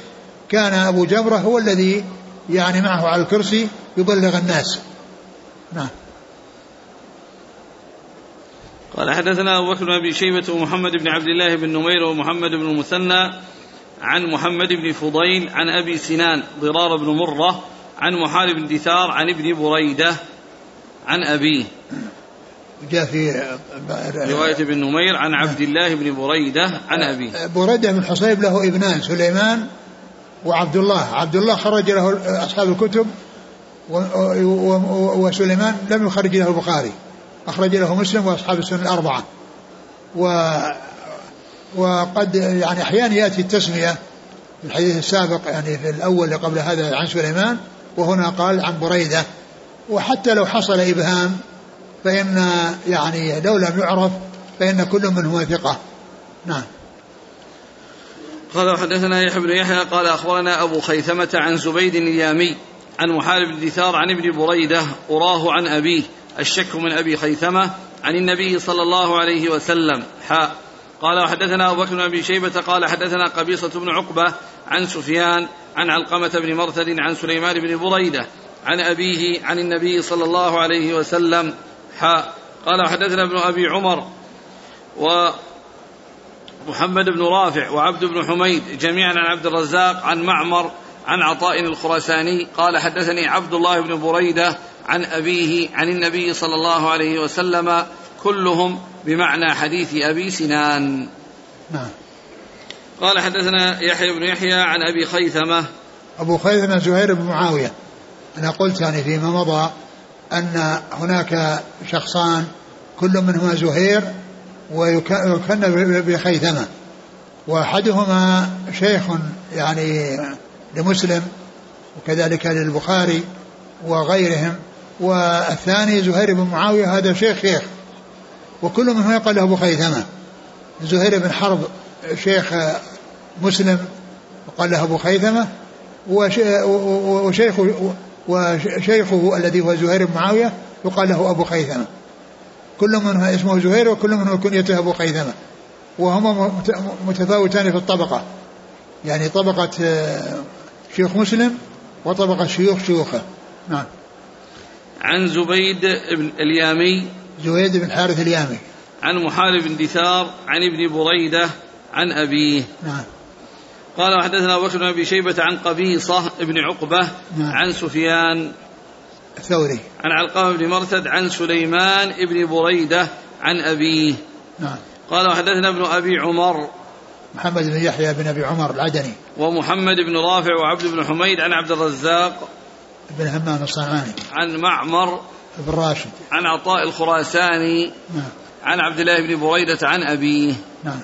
كان أبو جمره هو الذي يعني معه على الكرسي يبلغ الناس. نعم. قال حدثنا أبو بكر بن أبي شيبة ومحمد بن عبد الله بن نمير ومحمد بن المثنى عن محمد بن فضيل عن أبي سنان ضرار بن مرة عن محارب بن دثار عن ابن بريدة عن أبيه. جاء في رواية ابن نمير عن عبد الله بن بريدة عن أبيه. بريدة بن حصيب له ابنان سليمان وعبد الله. عبد الله خرج له أصحاب الكتب وسليمان لم يخرج له البخاري. أخرج له مسلم وأصحاب السنة الأربعة. و وقد يعني أحيانا يأتي التسمية في الحديث السابق يعني في الأول قبل هذا عن سليمان وهنا قال عن بريدة. وحتى لو حصل إبهام فإن يعني لو لم يعرف فإن كل منهما ثقة. نعم. قال حدثنا يحيى بن يحيى قال أخبرنا أبو خيثمة عن زبيد اليامي عن محارب بن دثار عن ابن بريدة أراه عن أبيه الشك من أبي خيثمة عن النبي صلى الله عليه وسلم. حاء قال وحدثنا أبو بكر بن أبي شيبة قال حدثنا قبيصة بن عقبة عن سفيان عن علقمة بن مرثد عن سليمان بن بريدة عن أبيه عن النبي صلى الله عليه وسلم. حاء قال وحدثنا ابن أبي عمر ومحمد بن رافع وعبد بن حميد جميعا عن عبد الرزاق عن معمر عن عطاء الخراساني قال حدثني عبد الله بن بريدة عن أبيه عن النبي صلى الله عليه وسلم كلهم بمعنى حديث أبي سنان. نعم. قال حدثنا يحيى بن يحيى عن أبي خيثمة. أبو خيثمة زهير بن معاوية. أنا قلت يعني فيما مضى أن هناك شخصان كل منهما زهير ويكن بخيثمة. وأحدهما شيخ يعني لمسلم وكذلك للبخاري وغيرهم. والثاني زهير بن معاوية هذا شيخ شيخ. وكل منهم يقال له أبو خيثمة. زهير بن حرب شيخ مسلم وقال له أبو خيثمة. وشيخ وشيخه الذي هو زهير بن معاوية يقال له أبو خيثمة. كل منهم اسمه زهير وكل منهم كنيته أبو خيثمة. وهما متفاوتان في الطبقة. يعني طبقة شيخ مسلم وطبقة شيوخ شيوخه. نعم. عن زبيد بن اليامي زبيد بن حارث اليامي. عن محارب بن دثار عن ابن بريدة عن أبيه. نعم. قال وحدثنا أبو بكر بن أبي شيبة عن قبيصة بن عقبة نعم. عن سفيان الثوري. عن علقمة بن مرثد عن سليمان بن بريدة عن أبيه. نعم. قال وحدثنا ابن أبي عمر. محمد بن يحيى بن أبي عمر العدني. ومحمد بن رافع وعبد بن حميد عن عبد الرزاق. بن همام الصنعاني. عن معمر. بن راشد. عن عطاء الخراساني. نعم. عن عبد الله بن بريدة عن أبيه. نعم.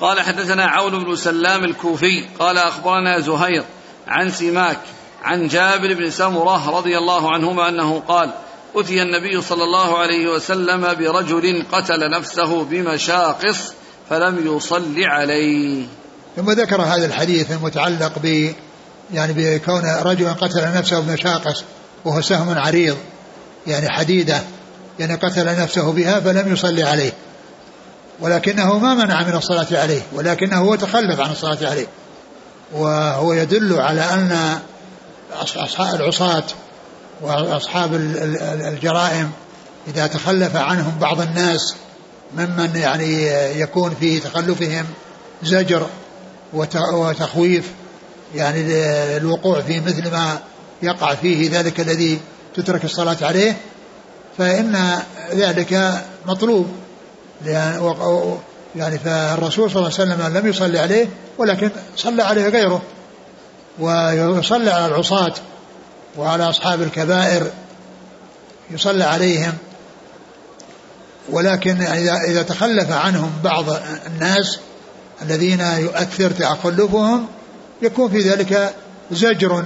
قال حدثنا عون بن سلام الكوفي. قال أخبرنا زهير عن سماك عن جابر بن سمرة رضي الله عنهما أنه قال أتي النبي صلى الله عليه وسلم برجل قتل نفسه بمشاقص فلم يصل عليه. ثم ذكر هذا الحديث المتعلق ب يعني بكون رجلا قتل نفسه بمشاقص وهو سهم عريض يعني حديدة يعني قتل نفسه بها فلم يصلي عليه. ولكنه ما منع من الصلاة عليه ولكنه هو تخلف عن الصلاة عليه. وهو يدل على أن أصحاب العصاة وأصحاب الجرائم إذا تخلف عنهم بعض الناس ممن يعني يكون في تخلفهم زجر وتخويف يعني الوقوع في مثل ما يقع فيه ذلك الذي تترك الصلاة عليه فإن ذلك مطلوب. يعني فالرسول صلى الله عليه وسلم لم يصلي عليه ولكن صلى عليه غيره ويصلى على العصاة وعلى أصحاب الكبائر يصلى عليهم. ولكن إذا إذا تخلف عنهم بعض الناس الذين يؤثر تخلفهم يكون في ذلك زجر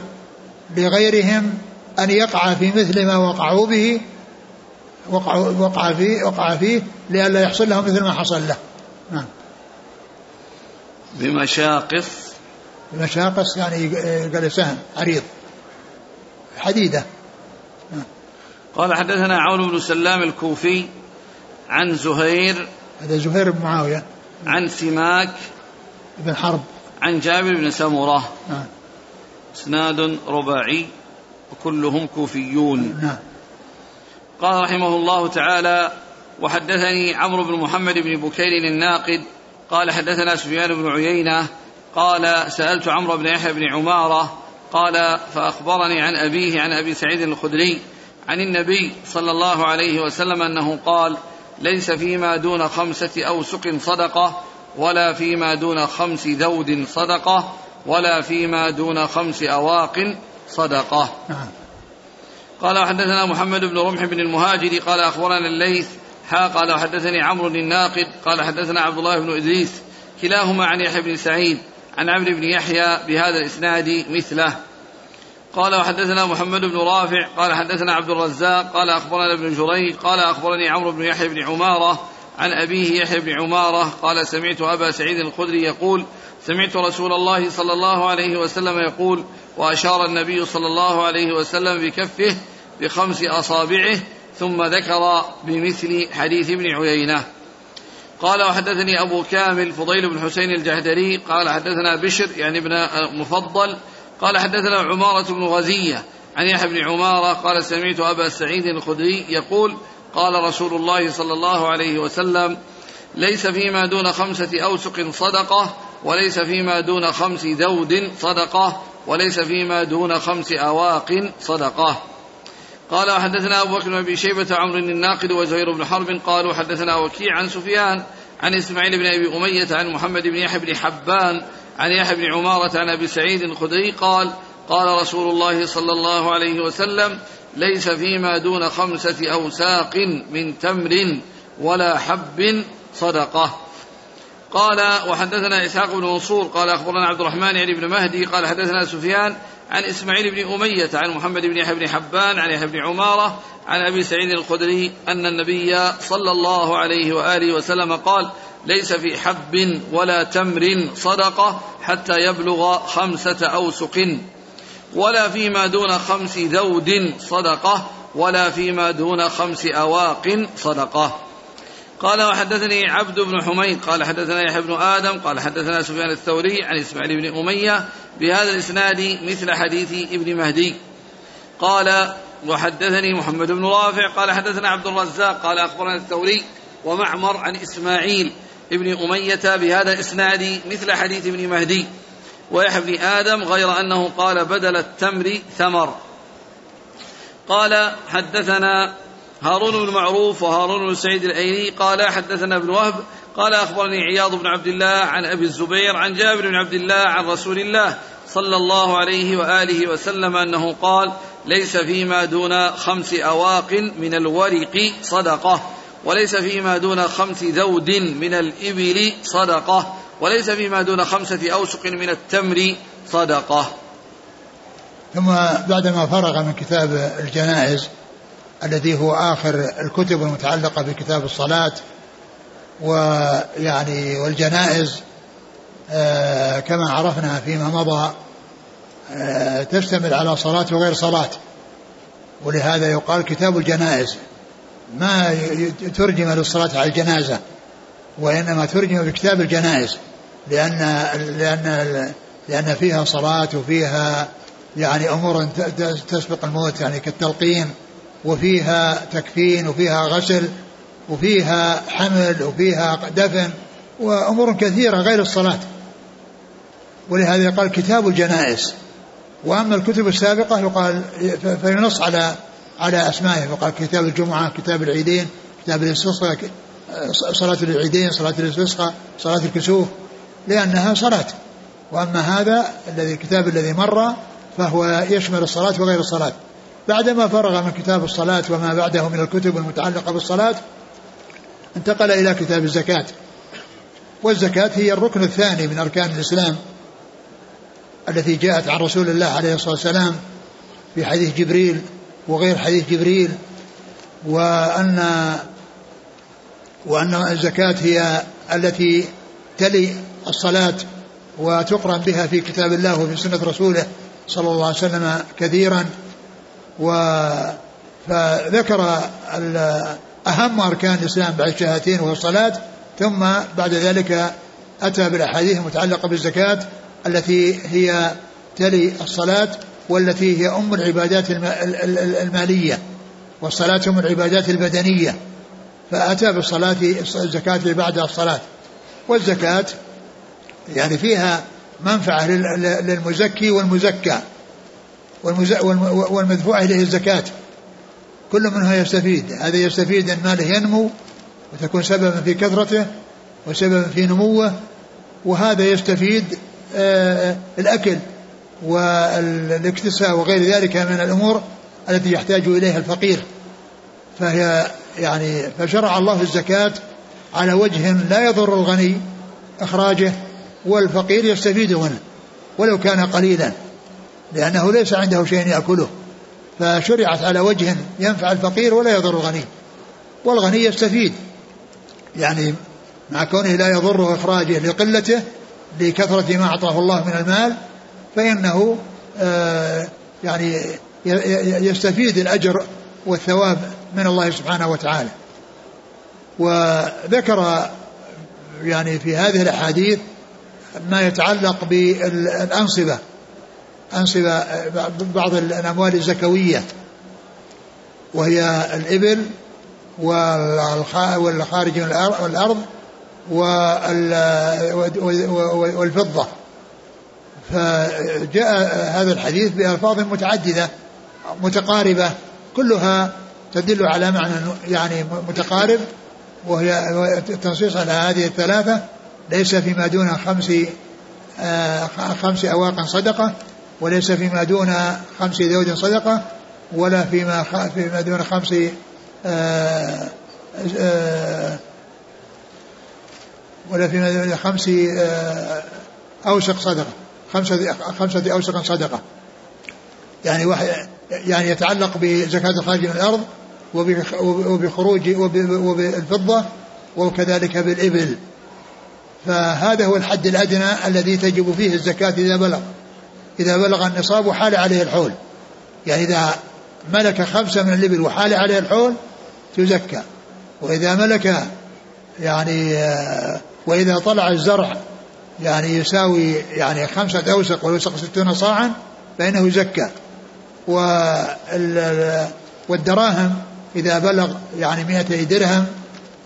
لغيرهم أن يقع في مثل ما وقعوا به وقع وقع فيه وقع فيه لئلا يحصل له مثل ما حصل له. نعم. بمشاقص. بمشاقص يعني قال سهم عريض. حديدة. نعم. قال حدثنا عون بن سلام الكوفي عن زهير هذا زهير بن معاوية. عن سماك بن حرب. عن جابر بن سمرة. نعم. إسناد رباعي وكلهم كوفيون. نعم. قال رحمه الله تعالى وحدثني عمرو بن محمد بن بكير الناقد. قال حدثنا سفيان بن عيينة. قال سألت عمرو بن يحيى بن عمارة. قال فأخبرني عن أبيه عن أبي سعيد الخدري عن النبي صلى الله عليه وسلم أنه قال ليس فيما دون خمسة أوسق صدقة ولا فيما دون خمس ذود صدقة ولا فيما دون خمس أواق صدقة. نعم. قال وحدثنا محمد بن رمح بن المهاجر قال أخبرنا الليث حا قال وحدثني عمرو الناقد قال حدثنا عبد الله بن إدريس كلاهما عن يحيى بن سعيد عن عمرو بن يحيى بهذا الإسناد مثله. قال وحدثنا محمد بن رافع قال حدثنا عبد الرزاق قال أخبرنا ابن جريج قال أخبرني عمرو بن يحيى بن عمارة عن أبيه يحيى بن عمارة قال سمعت أبا سعيد الخدري يقول سمعت رسول الله صلى الله عليه وسلم يقول وأشار النبي صلى الله عليه وسلم بكفه بخمس أصابعه ثم ذكر بمثل حديث ابن عيينة. قال وحدثني أبو كامل فضيل بن حسين الجهدري قال حدثنا بشر يعني ابن مفضل قال حدثنا عمارة بن غزية عن يحيى بن عمارة قال سمعت أبا سعيد الخدري يقول قال رسول الله صلى الله عليه وسلم ليس فيما دون خمسة أوسق صدقة وليس فيما دون خمس ذود صدقة وليس فيما دون خمس أواق صدقة. قال وحدثنا أبو بكر بن أبي شيبة عمرو الناقد وزهير بن حرب قالوا حدثنا وكيع عن سفيان عن إسماعيل بن أبي أمية عن محمد بن يحيى بن حبان عن يحيى بن عمارة عن أبي سعيد الخدري قال قال رسول الله صلى الله عليه وسلم ليس فيما دون خمسة أوساق من تمر ولا حب صدقة. قال وحدثنا إسحاق بن منصور قال أخبرنا عبد الرحمن يعني بن مهدي قال حدثنا سفيان عن إسماعيل بن أمية عن محمد بن يحيى بن حبان عن يحيى بن عمارة عن أبي سعيد الخدري أن النبي صلى الله عليه وآله وسلم قال ليس في حب ولا تمر صدقة حتى يبلغ خمسة أوسق. ولا فيما دون خمس ذود صدقة ولا فيما دون خمس أواق صدقة. قال وحدثني عبد بن حميد قال حدثنا يحيى بن آدم قال حدثنا سفيان الثوري عن إسماعيل بن أمية بهذا الإسناد مثل حديث ابن مهدي. قال وحدثني محمد بن رافع قال حدثنا عبد الرزاق قال أخبرنا الثوري ومعمر عن إسماعيل ابن أمية بهذا الإسناد مثل حديث ابن مهدي. ويحيى بن آدم غير أنه قال بدل التمر ثمر. قال حدثنا هارون بن معروف وهارون بن سعيد الأيلي قال حدثنا ابن وهب قال أخبرني عياض بن عبد الله عن أبي الزبير عن جابر بن عبد الله عن رسول الله صلى الله عليه وآله وسلم أنه قال ليس فيما دون خمس أواق من الورق صدقة وليس فيما دون خمس ذود من الإبل صدقة. وليس فيما دون خمسة أوسق من التمر صدقة. ثم بعدما فرغ من كتاب الجنائز الذي هو آخر الكتب المتعلقة بكتاب الصلاة ويعني والجنائز آه كما عرفنا فيما مضى آه تشتمل على صلاة وغير صلاة. ولهذا يقال كتاب الجنائز. ما ترجم للصلاة على الجنازة وإنما ترجم بكتاب الجنائز. لأن لأن لأن فيها صلاة وفيها يعني أمور تسبق الموت يعني كالتلقين وفيها تكفين وفيها غسل وفيها حمل وفيها دفن وأمور كثيرة غير الصلاة. ولهذا يقال كتاب الجنائز. وأما الكتب السابقة يقال فينص على على أسمائه. فقال كتاب الجمعة كتاب العيدين كتاب الاستسقاء صلاة العيدين صلاة الاستسقاء صلاة الكسوف. لأنها صلاة. وأما هذا الذي الكتاب الذي مر فهو يشمل الصلاة وغير الصلاة. بعدما فرغ من كتاب الصلاة وما بعده من الكتب المتعلقة بالصلاة انتقل إلى كتاب الزكاة. والزكاة هي الركن الثاني من أركان الإسلام التي جاءت عن رسول الله عليه الصلاة والسلام في حديث جبريل وغير حديث جبريل وأن وأن الزكاة هي التي تلي الصلاة وتقرن بها في كتاب الله وفي سنة رسوله صلى الله عليه وسلم كثيرا. و فذكر أهم أركان الإسلام بعد الشهادتين وهو الصلاة ثم بعد ذلك أتى بالأحاديث المتعلقة بالزكاة التي هي تلي الصلاة والتي هي أم العبادات المالية والصلاة أم العبادات البدنية. فأتى بالصلاة الزكاة بعد الصلاة. والزكاة يعني فيها منفعة للمزكي والمزكى والمدفوع إليه الزكاة. كل منها يستفيد. هذا يستفيد أن ماله ينمو وتكون سببا في كثرته وسببا في نموه وهذا يستفيد آه، الأكل والاكتساء وغير ذلك من الأمور التي يحتاج إليها الفقير. فهي يعني فشرع الله الزكاة على وجه لا يضر الغني إخراجه والفقير يستفيد منه ولو كان قليلا لأنه ليس عنده شيء يأكله. فشرعت على وجه ينفع الفقير ولا يضر الغني والغني يستفيد. يعني مع كونه لا يضره إخراجه لقلته لكثرة ما أعطاه الله من المال فإنه آه يعني يستفيد الأجر والثواب من الله سبحانه وتعالى. وذكر يعني في هذه الأحاديث ما يتعلق بالأنصبة أنصبة بعض الأموال الزكوية وهي الإبل والخارج من الأرض والفضة. فجاء هذا الحديث بألفاظ متعددة متقاربة كلها تدل على معنى يعني متقارب وهي التنصيص على هذه الثلاثة ليس فيما دون خمس آه، خمس أواق صدقة وليس فيما دون خمس ذود صدقة ولا فيما فيما دون خمس آه، آه، ولا فيما دون خمس أوسق صدقة خمسة خمسة أوسق صدقة. يعني واحد يعني يتعلق بزكاة الخارج من الأرض وبخروج وبالفضة وكذلك بالإبل. فهذا هو الحد الأدنى الذي تجب فيه الزكاة إذا بلغ. إذا بلغ النصاب وحال عليه الحول. يعني إذا ملك خمسة من الإبل وحال عليه الحول تزكى. وإذا ملك يعني وإذا طلع الزرع يعني يساوي يعني خمسة أوسق ويوسق ستون صاعا فإنه يزكى. والدراهم إذا بلغ يعني مئة درهم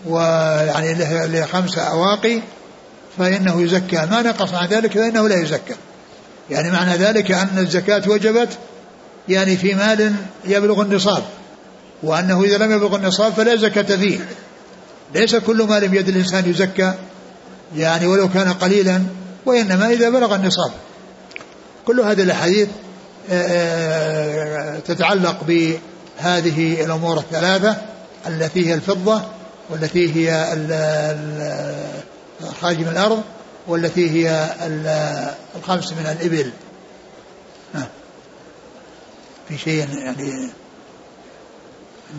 ويعني له خمسة أواقي فإنه يزكى. ما نقص عن ذلك فإنه لا يزكى. يعني معنى ذلك أن الزكاة وجبت يعني في مال يبلغ النصاب. وأنه إذا لم يبلغ النصاب فلا زكاة فيه. ليس كل مال بيد الإنسان يزكى. يعني ولو كان قليلا وإنما إذا بلغ النصاب. كل هذه الأحاديث آه، آه، تتعلق بهذه الأمور الثلاثة التي هي الفضة والتي هي خارج من الأرض والتي هي الخمس من الإبل. في شيء يعني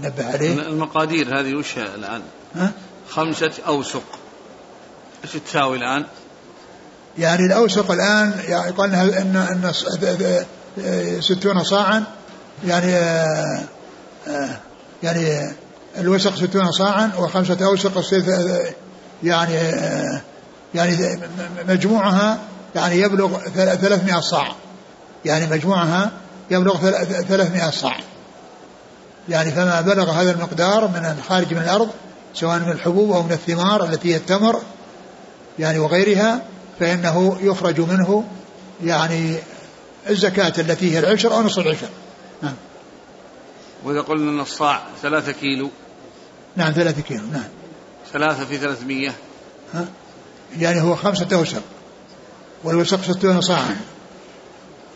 ننبه عليه؟ المقادير هذه وش الآن؟ ها؟ خمسة أوسق. إيش تساوي الآن؟ يعني الأوسق الآن يعني قلنا إن إن ستون صاعا؟ يعني آه، آه، يعني الوسق ستون صاعا وخمسة أوسق يعني يعني مجموعها يعني يبلغ 300 صاع. يعني مجموعها يبلغ 300 صاع. يعني فما بلغ هذا المقدار من الخارج من الأرض سواء من الحبوب أو من الثمار التي هي التمر يعني وغيرها فإنه يخرج منه يعني الزكاة التي هي العشر أو نصف العشر. نعم. وإذا قلنا أن الصاع ثلاثة كيلو. نعم ثلاثة كيلو. نعم. ثلاثة في ثلاثمية. ها؟ يعني هو خمسة أوسق والوسق ستون صاعا.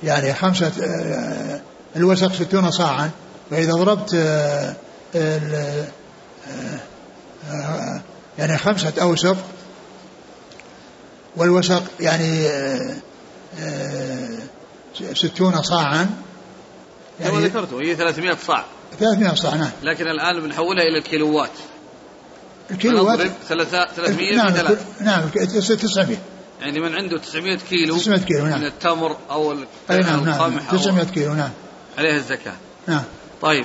يعني خمسة آه، الوسق ستون صاعا. فإذا ضربت آه، آه، يعني خمسة أوسق. والوسق يعني ستون صاعا. يعني كما ذكرته هي 300 صاع. 300 صاع نعم. لكن الآن بنحولها إلى الكيلوات الكيلوات 300 نعم نعم 900 يعني من عنده 900 كيلو 900 كيلو نعم. من التمر أو أي نعم نعم 900 كيلو نعم. عليه الزكاة. نعم. طيب.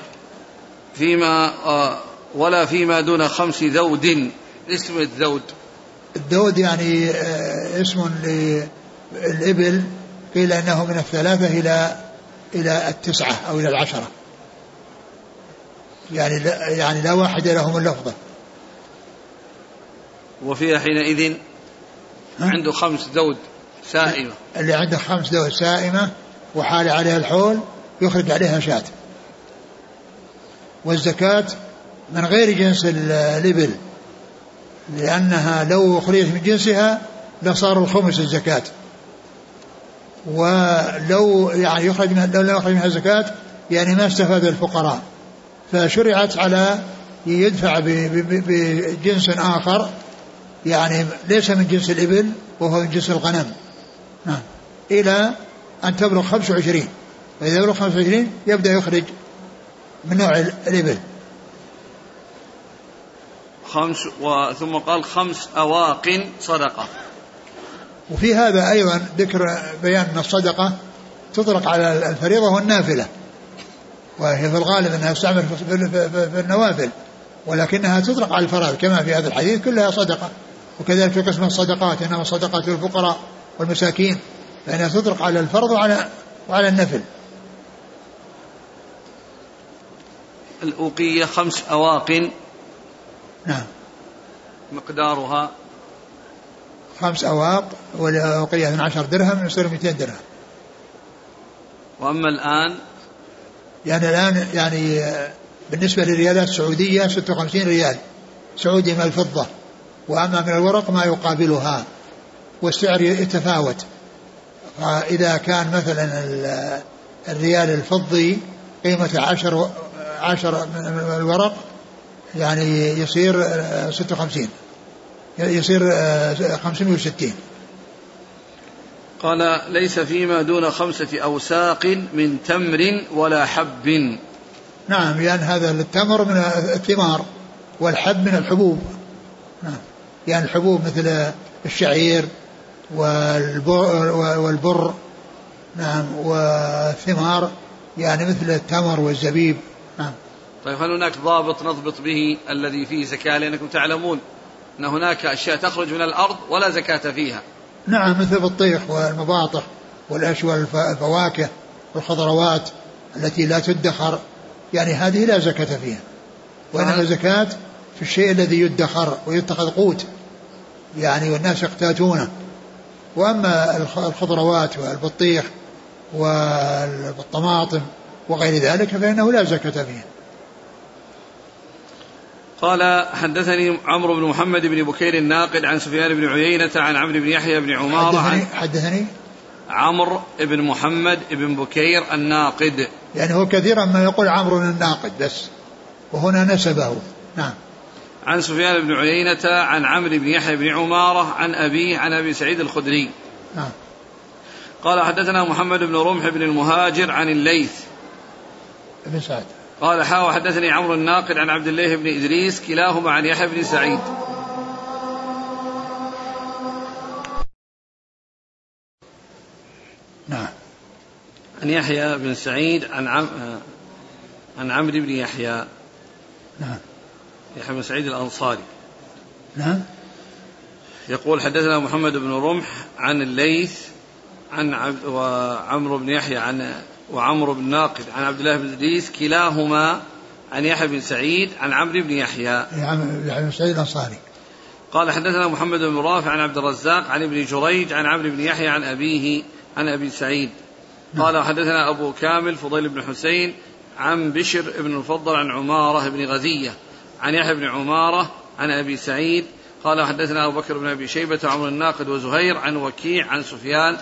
فيما آه ولا فيما دون خمس ذود. اسم الذود. الذود يعني آه اسم للإبل. قيل إنه من الثلاثة إلى إلى التسعة أو إلى العشرة. يعني لا يعني لا واحد لهم اللفظة. وفيها حينئذ عنده خمس ذود سائمة. اللي عنده خمس ذود سائمة وحال عليها الحول يخرج عليها شاة. والزكاة من غير جنس الإبل لأنها لو أخرجت من جنسها لصار الخمس الزكاة. ولو يعني يخرج من لو لا يخرج منها الزكاة يعني ما استفاد الفقراء. فشرعت على يدفع بجنس آخر يعني ليس من جنس الإبل وهو من جنس الغنم. نعم. إلى أن تبلغ 25 فإذا يبلغ 25 يبدأ يخرج من نوع الإبل. خمس وثم قال خمس أواق صدقة. وفي هذا أيضا ذكر بيان أن الصدقة تطلق على الفريضة والنافلة. وهي في الغالب أنها تستعمل في النوافل. ولكنها تطلق على الفرائض كما في هذا الحديث كلها صدقة. وكذلك في قسم الصدقات إنما الصدقات للفقراء والمساكين فإنها تطلق على الفرض وعلى وعلى النفل. الأوقية خمس أواق. نعم. مقدارها؟ خمس أواق والأوقية 12 درهم يصير 200 درهم. وأما الآن؟ يعني الآن يعني بالنسبة للريالات السعودية 56 ريال سعودي من الفضة وأما من الورق ما يقابلها والسعر يتفاوت. فإذا كان مثلا الريال الفضي قيمة عشر عشر من الورق يعني يصير ستة وخمسين. يصير خمسين وستين. قال ليس فيما دون خمسة أوساق من تمر ولا حب. نعم لأن هذا التمر من الثمار والحب من الحبوب. نعم. يعني الحبوب مثل الشعير والبر, والبر نعم والثمار يعني مثل التمر والزبيب نعم. طيب هل هناك ضابط نضبط به الذي فيه زكاة؟ لأنكم تعلمون أن هناك أشياء تخرج من الأرض ولا زكاة فيها. نعم مثل البطيخ والمباطح والأشوى والفواكه والخضروات التي لا تدخر يعني هذه لا زكاة فيها وإنما زكاة في الشيء الذي يدخر ويتخذ قوت. يعني والناس يقتاتونه. وأما الخضروات والبطيخ والطماطم وغير ذلك فإنه لا زكاة فيه. قال حدثني عمرو بن محمد بن بكير الناقد عن سفيان بن عيينة عن عمرو بن يحيى بن عمارة حدثني, حدثني؟ عمرو بن محمد بن بكير الناقد. يعني هو كثيرا ما يقول عمرو الناقد بس وهنا نسبه. نعم. عن سفيان بن عيينة عن عمرو بن يحيى بن عمارة عن أبيه عن أبي سعيد الخدري. نعم قال حدثنا محمد بن رمح بن المهاجر عن الليث. بن سعد. قال حا حدثني عمرو الناقد عن عبد الله بن إدريس كلاهما عن يحيى بن سعيد. نعم. عن يحيى بن سعيد عن عم عن عمرو بن يحيى. نعم. يحيى بن سعيد الأنصاري. نعم. يقول حدثنا محمد بن رمح عن الليث عن عبد وعمرو بن يحيى عن وعمرو بن ناقد عن عبد الله بن إدريس كلاهما عن يحيى بن سعيد عن عمرو بن يحيى. يحيى بن سعيد الأنصاري. قال حدثنا محمد بن رافع عن عبد الرزاق عن ابن جريج عن عمرو بن يحيى عن أبيه عن أبي سعيد. قال حدثنا أبو كامل فضيل بن حسين عن بشر بن المفضل عن عمارة بن غزية. عن يحيى بن عمارة عن أبي سعيد قال حدثنا أبو بكر بن أبي شيبة عمر الناقد وزهير عن وكيع عن سفيان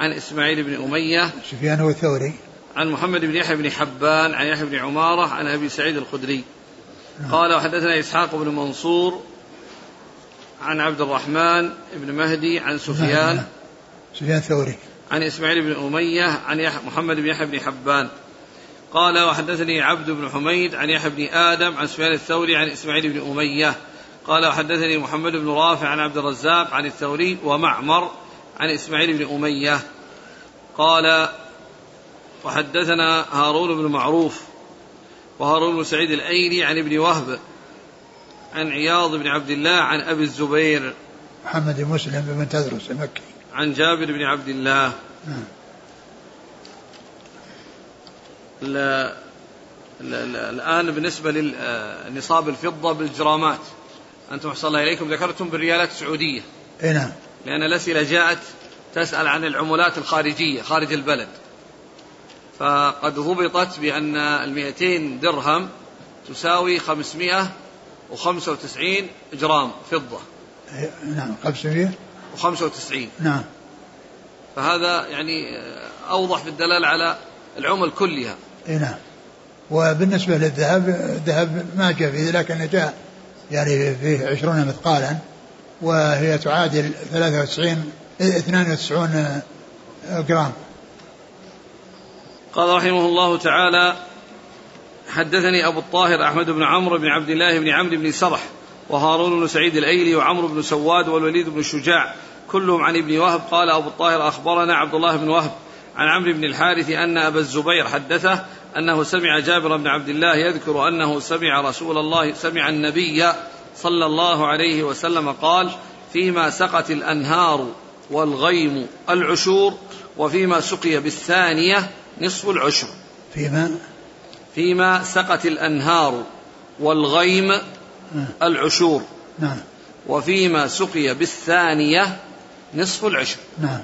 عن إسماعيل بن أمية سفيان هو الثوري. عن محمد بن يحيى بن حبان عن يحيى بن عمارة عن أبي سعيد الخدري. قال وحدثنا إسحاق بن منصور عن عبد الرحمن بن مهدي عن سفيان سفيان الثوري. عن إسماعيل بن أمية عن محمد بن يحيى بن حبان. قال وحدثني عبد بن حميد عن يحيى بن آدم عن سفيان الثوري عن إسماعيل بن أمية. قال وحدثني محمد بن رافع عن عبد الرزاق عن الثوري ومعمر عن إسماعيل بن أمية. قال وحدثنا هارون بن معروف وهارون بن سعيد الأيلي عن ابن وهب عن عياض بن عبد الله عن أبي الزبير محمد بن مسلم بن تدرس المكي عن جابر بن عبد الله. نعم. الآن بالنسبة لنصاب الفضة بالجرامات. أنتم أحسن الله إليكم. ذكرتم بالريالات السعودية. إي نعم. لأن الأسئلة جاءت تسأل عن العملات الخارجية خارج البلد. فقد ضبطت بأن المئتين درهم تساوي خمسمائة وخمسة وتسعين جرام فضة. نعم. خمسمائة؟ وخمسة وتسعين. نعم. فهذا يعني أوضح في الدلالة على العمل كلها. إي نعم. وبالنسبة للذهب الذهب ما جاء فيه لكن جاء يعني فيه عشرون مثقالا وهي تعادل 93 92 جرام. قال رحمه الله تعالى حدثني أبو الطاهر أحمد بن عمرو بن عبد الله بن عمرو بن سرح وهارون بن سعيد الأيلي وعمرو بن سواد والوليد بن شجاع كلهم عن ابن وهب. قال أبو الطاهر أخبرنا عبد الله بن وهب عن عمرو بن الحارث أن أبا الزبير حدثه أنه سمع جابر بن عبد الله يذكر أنه سمع رسول الله سمع النبي صلى الله عليه وسلم قال فيما سقت الأنهار والغيم العشور وفيما سقي بالثانية نصف العشر. فيما؟ فيما سقت الأنهار والغيم العشور نعم. وفيما سقي بالثانية نصف العشر. نعم.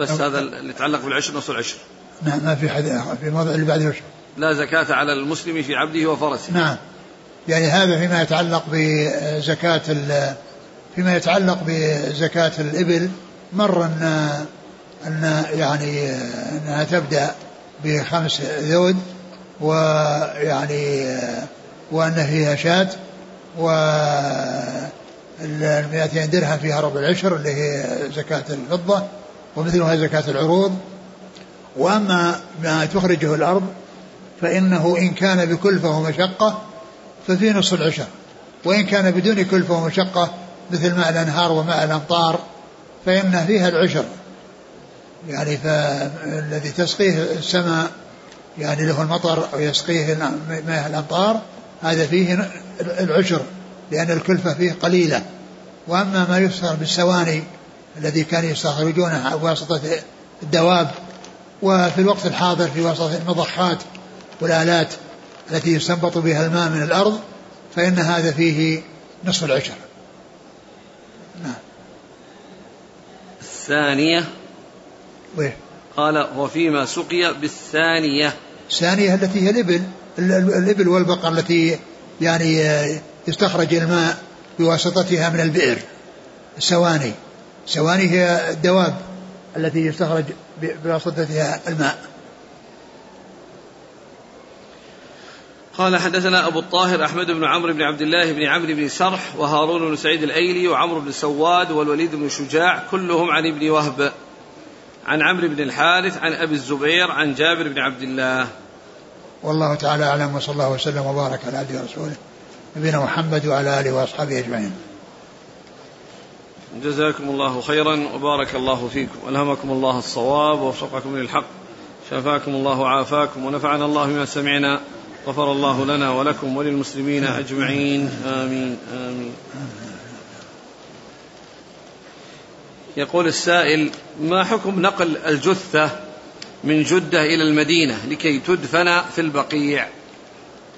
بس هذا اللي يتعلق بالعشر نصف العشر. نعم ما في حد في موضع اللي بعد العشر. لا زكاة على المسلم في عبده وفرسه. نعم. يعني هذا فيما يتعلق بزكاة فيما يتعلق بزكاة الإبل مر أن أن يعني أنها تبدأ بخمس ذود ويعني وأن فيها شاة و ال 200 درهم فيها ربع العشر اللي هي زكاة الفضة. ومثلها زكاة العروض. وأما ما تخرجه الأرض فإنه إن كان بكلفة ومشقة ففي نصف العشر. وإن كان بدون كلفة ومشقة مثل ماء الأنهار وماء الأمطار فإن فيها العشر. يعني فالذي تسقيه السماء يعني له المطر أو يسقيه ماء الأمطار هذا فيه العشر لأن الكلفة فيه قليلة. وأما ما يسخر بالسواني الذي كانوا يستخرجونه بواسطة الدواب وفي الوقت الحاضر في وسط المضخات والآلات التي يستنبط بها الماء من الأرض فإن هذا فيه نصف العشر. نعم. الثانية. ويه قال وفيما سقي بالثانية. الثانية التي هي الإبل. الإبل والبقر التي يعني يستخرج الماء بواسطتها من البئر السواني. السواني هي الدواب التي يستخرج بواسطتها الماء. قال حدثنا أبو الطاهر أحمد بن عمرو بن عبد الله بن عمرو بن سرح وهارون بن سعيد الأيلي وعمرو بن سواد والوليد بن شجاع كلهم عن ابن وهب عن عمرو بن الحارث عن أبي الزبير عن جابر بن عبد الله. والله تعالى أعلم وصلى الله وسلم وبارك على عبده ورسوله نبينا محمد وعلى آله وأصحابه أجمعين. جزاكم الله خيرا وبارك الله فيكم. ألهمكم الله الصواب ووفقكم للحق. شفاكم الله وعافاكم ونفعنا الله بما سمعنا. غفر الله لنا ولكم وللمسلمين أجمعين. آمين آمين. يقول السائل ما حكم نقل الجثة من جدة إلى المدينة لكي تدفن في البقيع؟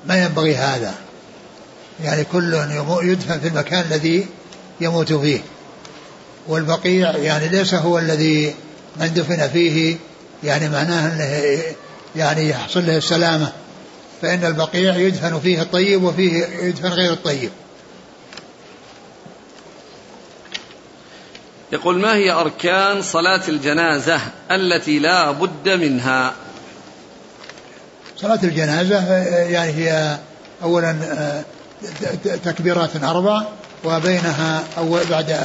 ما ينبغي هذا. يعني كل يدفن في المكان الذي يموت فيه. والبقيع يعني ليس هو الذي من دفن فيه يعني معناه إنه يعني يحصل له السلامة فإن البقيع يدفن فيه الطيب وفيه يدفن غير الطيب. يقول ما هي أركان صلاة الجنازة التي لا بد منها؟ صلاة الجنازة يعني هي اولا تكبيرات أربع وبينها أو بعد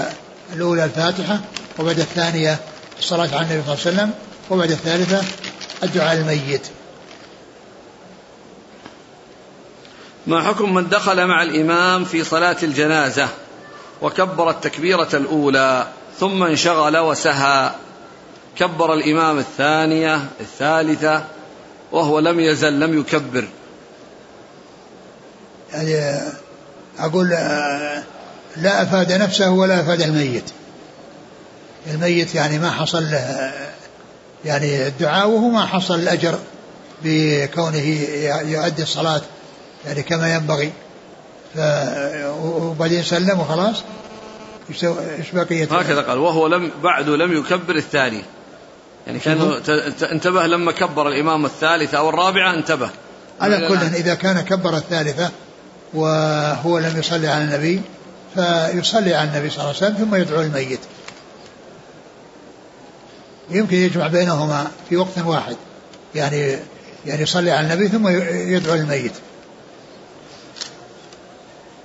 الأولى الفاتحة وبعد الثانية الصلاة على النبي صلى الله عليه وسلم وبعد الثالثة الدعاء الميت. ما حكم من دخل مع الإمام في صلاة الجنازة وكبر التكبيرة الأولى ثم انشغل وسهى؟ كبر الإمام الثانية الثالثة وهو لم يزل لم يكبر. يعني أقول لا أفاد نفسه ولا أفاد الميت. الميت يعني ما حصل له يعني الدعاء وهو ما حصل الأجر بكونه يؤدي الصلاة يعني كما ينبغي. ف وبعدين سلم وخلاص إيش بقية؟ هكذا قال وهو لم بعد لم يكبر الثاني. يعني كان انتبه لما كبر الإمام الثالثة أو الرابعة انتبه. على كل إذا كان كبر الثالثة وهو لم يصلي على النبي فيصلي على النبي صلى الله عليه وسلم ثم يدعو الميت يمكن يجمع بينهما في وقت واحد يعني يعني يصلي على النبي ثم يدعو الميت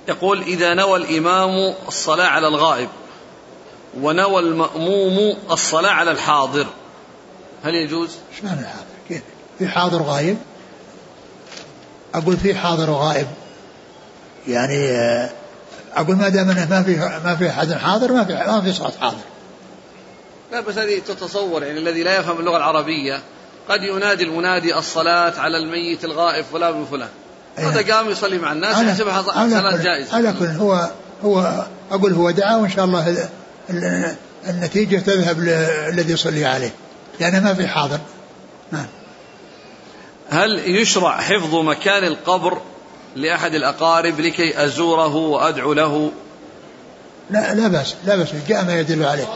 يقول إذا نوى الإمام الصلاة على الغائب ونوى المأموم الصلاة على الحاضر هل يجوز؟ إيش معنى الحاضر؟ كيف؟ في حاضر غايب؟ أقول في حاضر وغائب يعني آه، أقول ما دام أنه ما في ما في أحد حاضر ما في ما في صوت حاضر. لا بس هذه تتصور يعني الذي لا يفهم اللغة العربية قد ينادي المنادي الصلاة على الميت الغائب فلان وفلان إيه. هذا قام يصلي مع الناس يحسبها صلاة جائزة. على كل هو هو أقول هو دعا وإن شاء الله النتيجة تذهب للذي يصلي عليه. لأنه ما في حاضر. نعم. هل يشرع حفظ مكان القبر لأحد الأقارب لكي أزوره وأدعو له؟ لا لا بأس لا بأس جاء ما يدل عليه.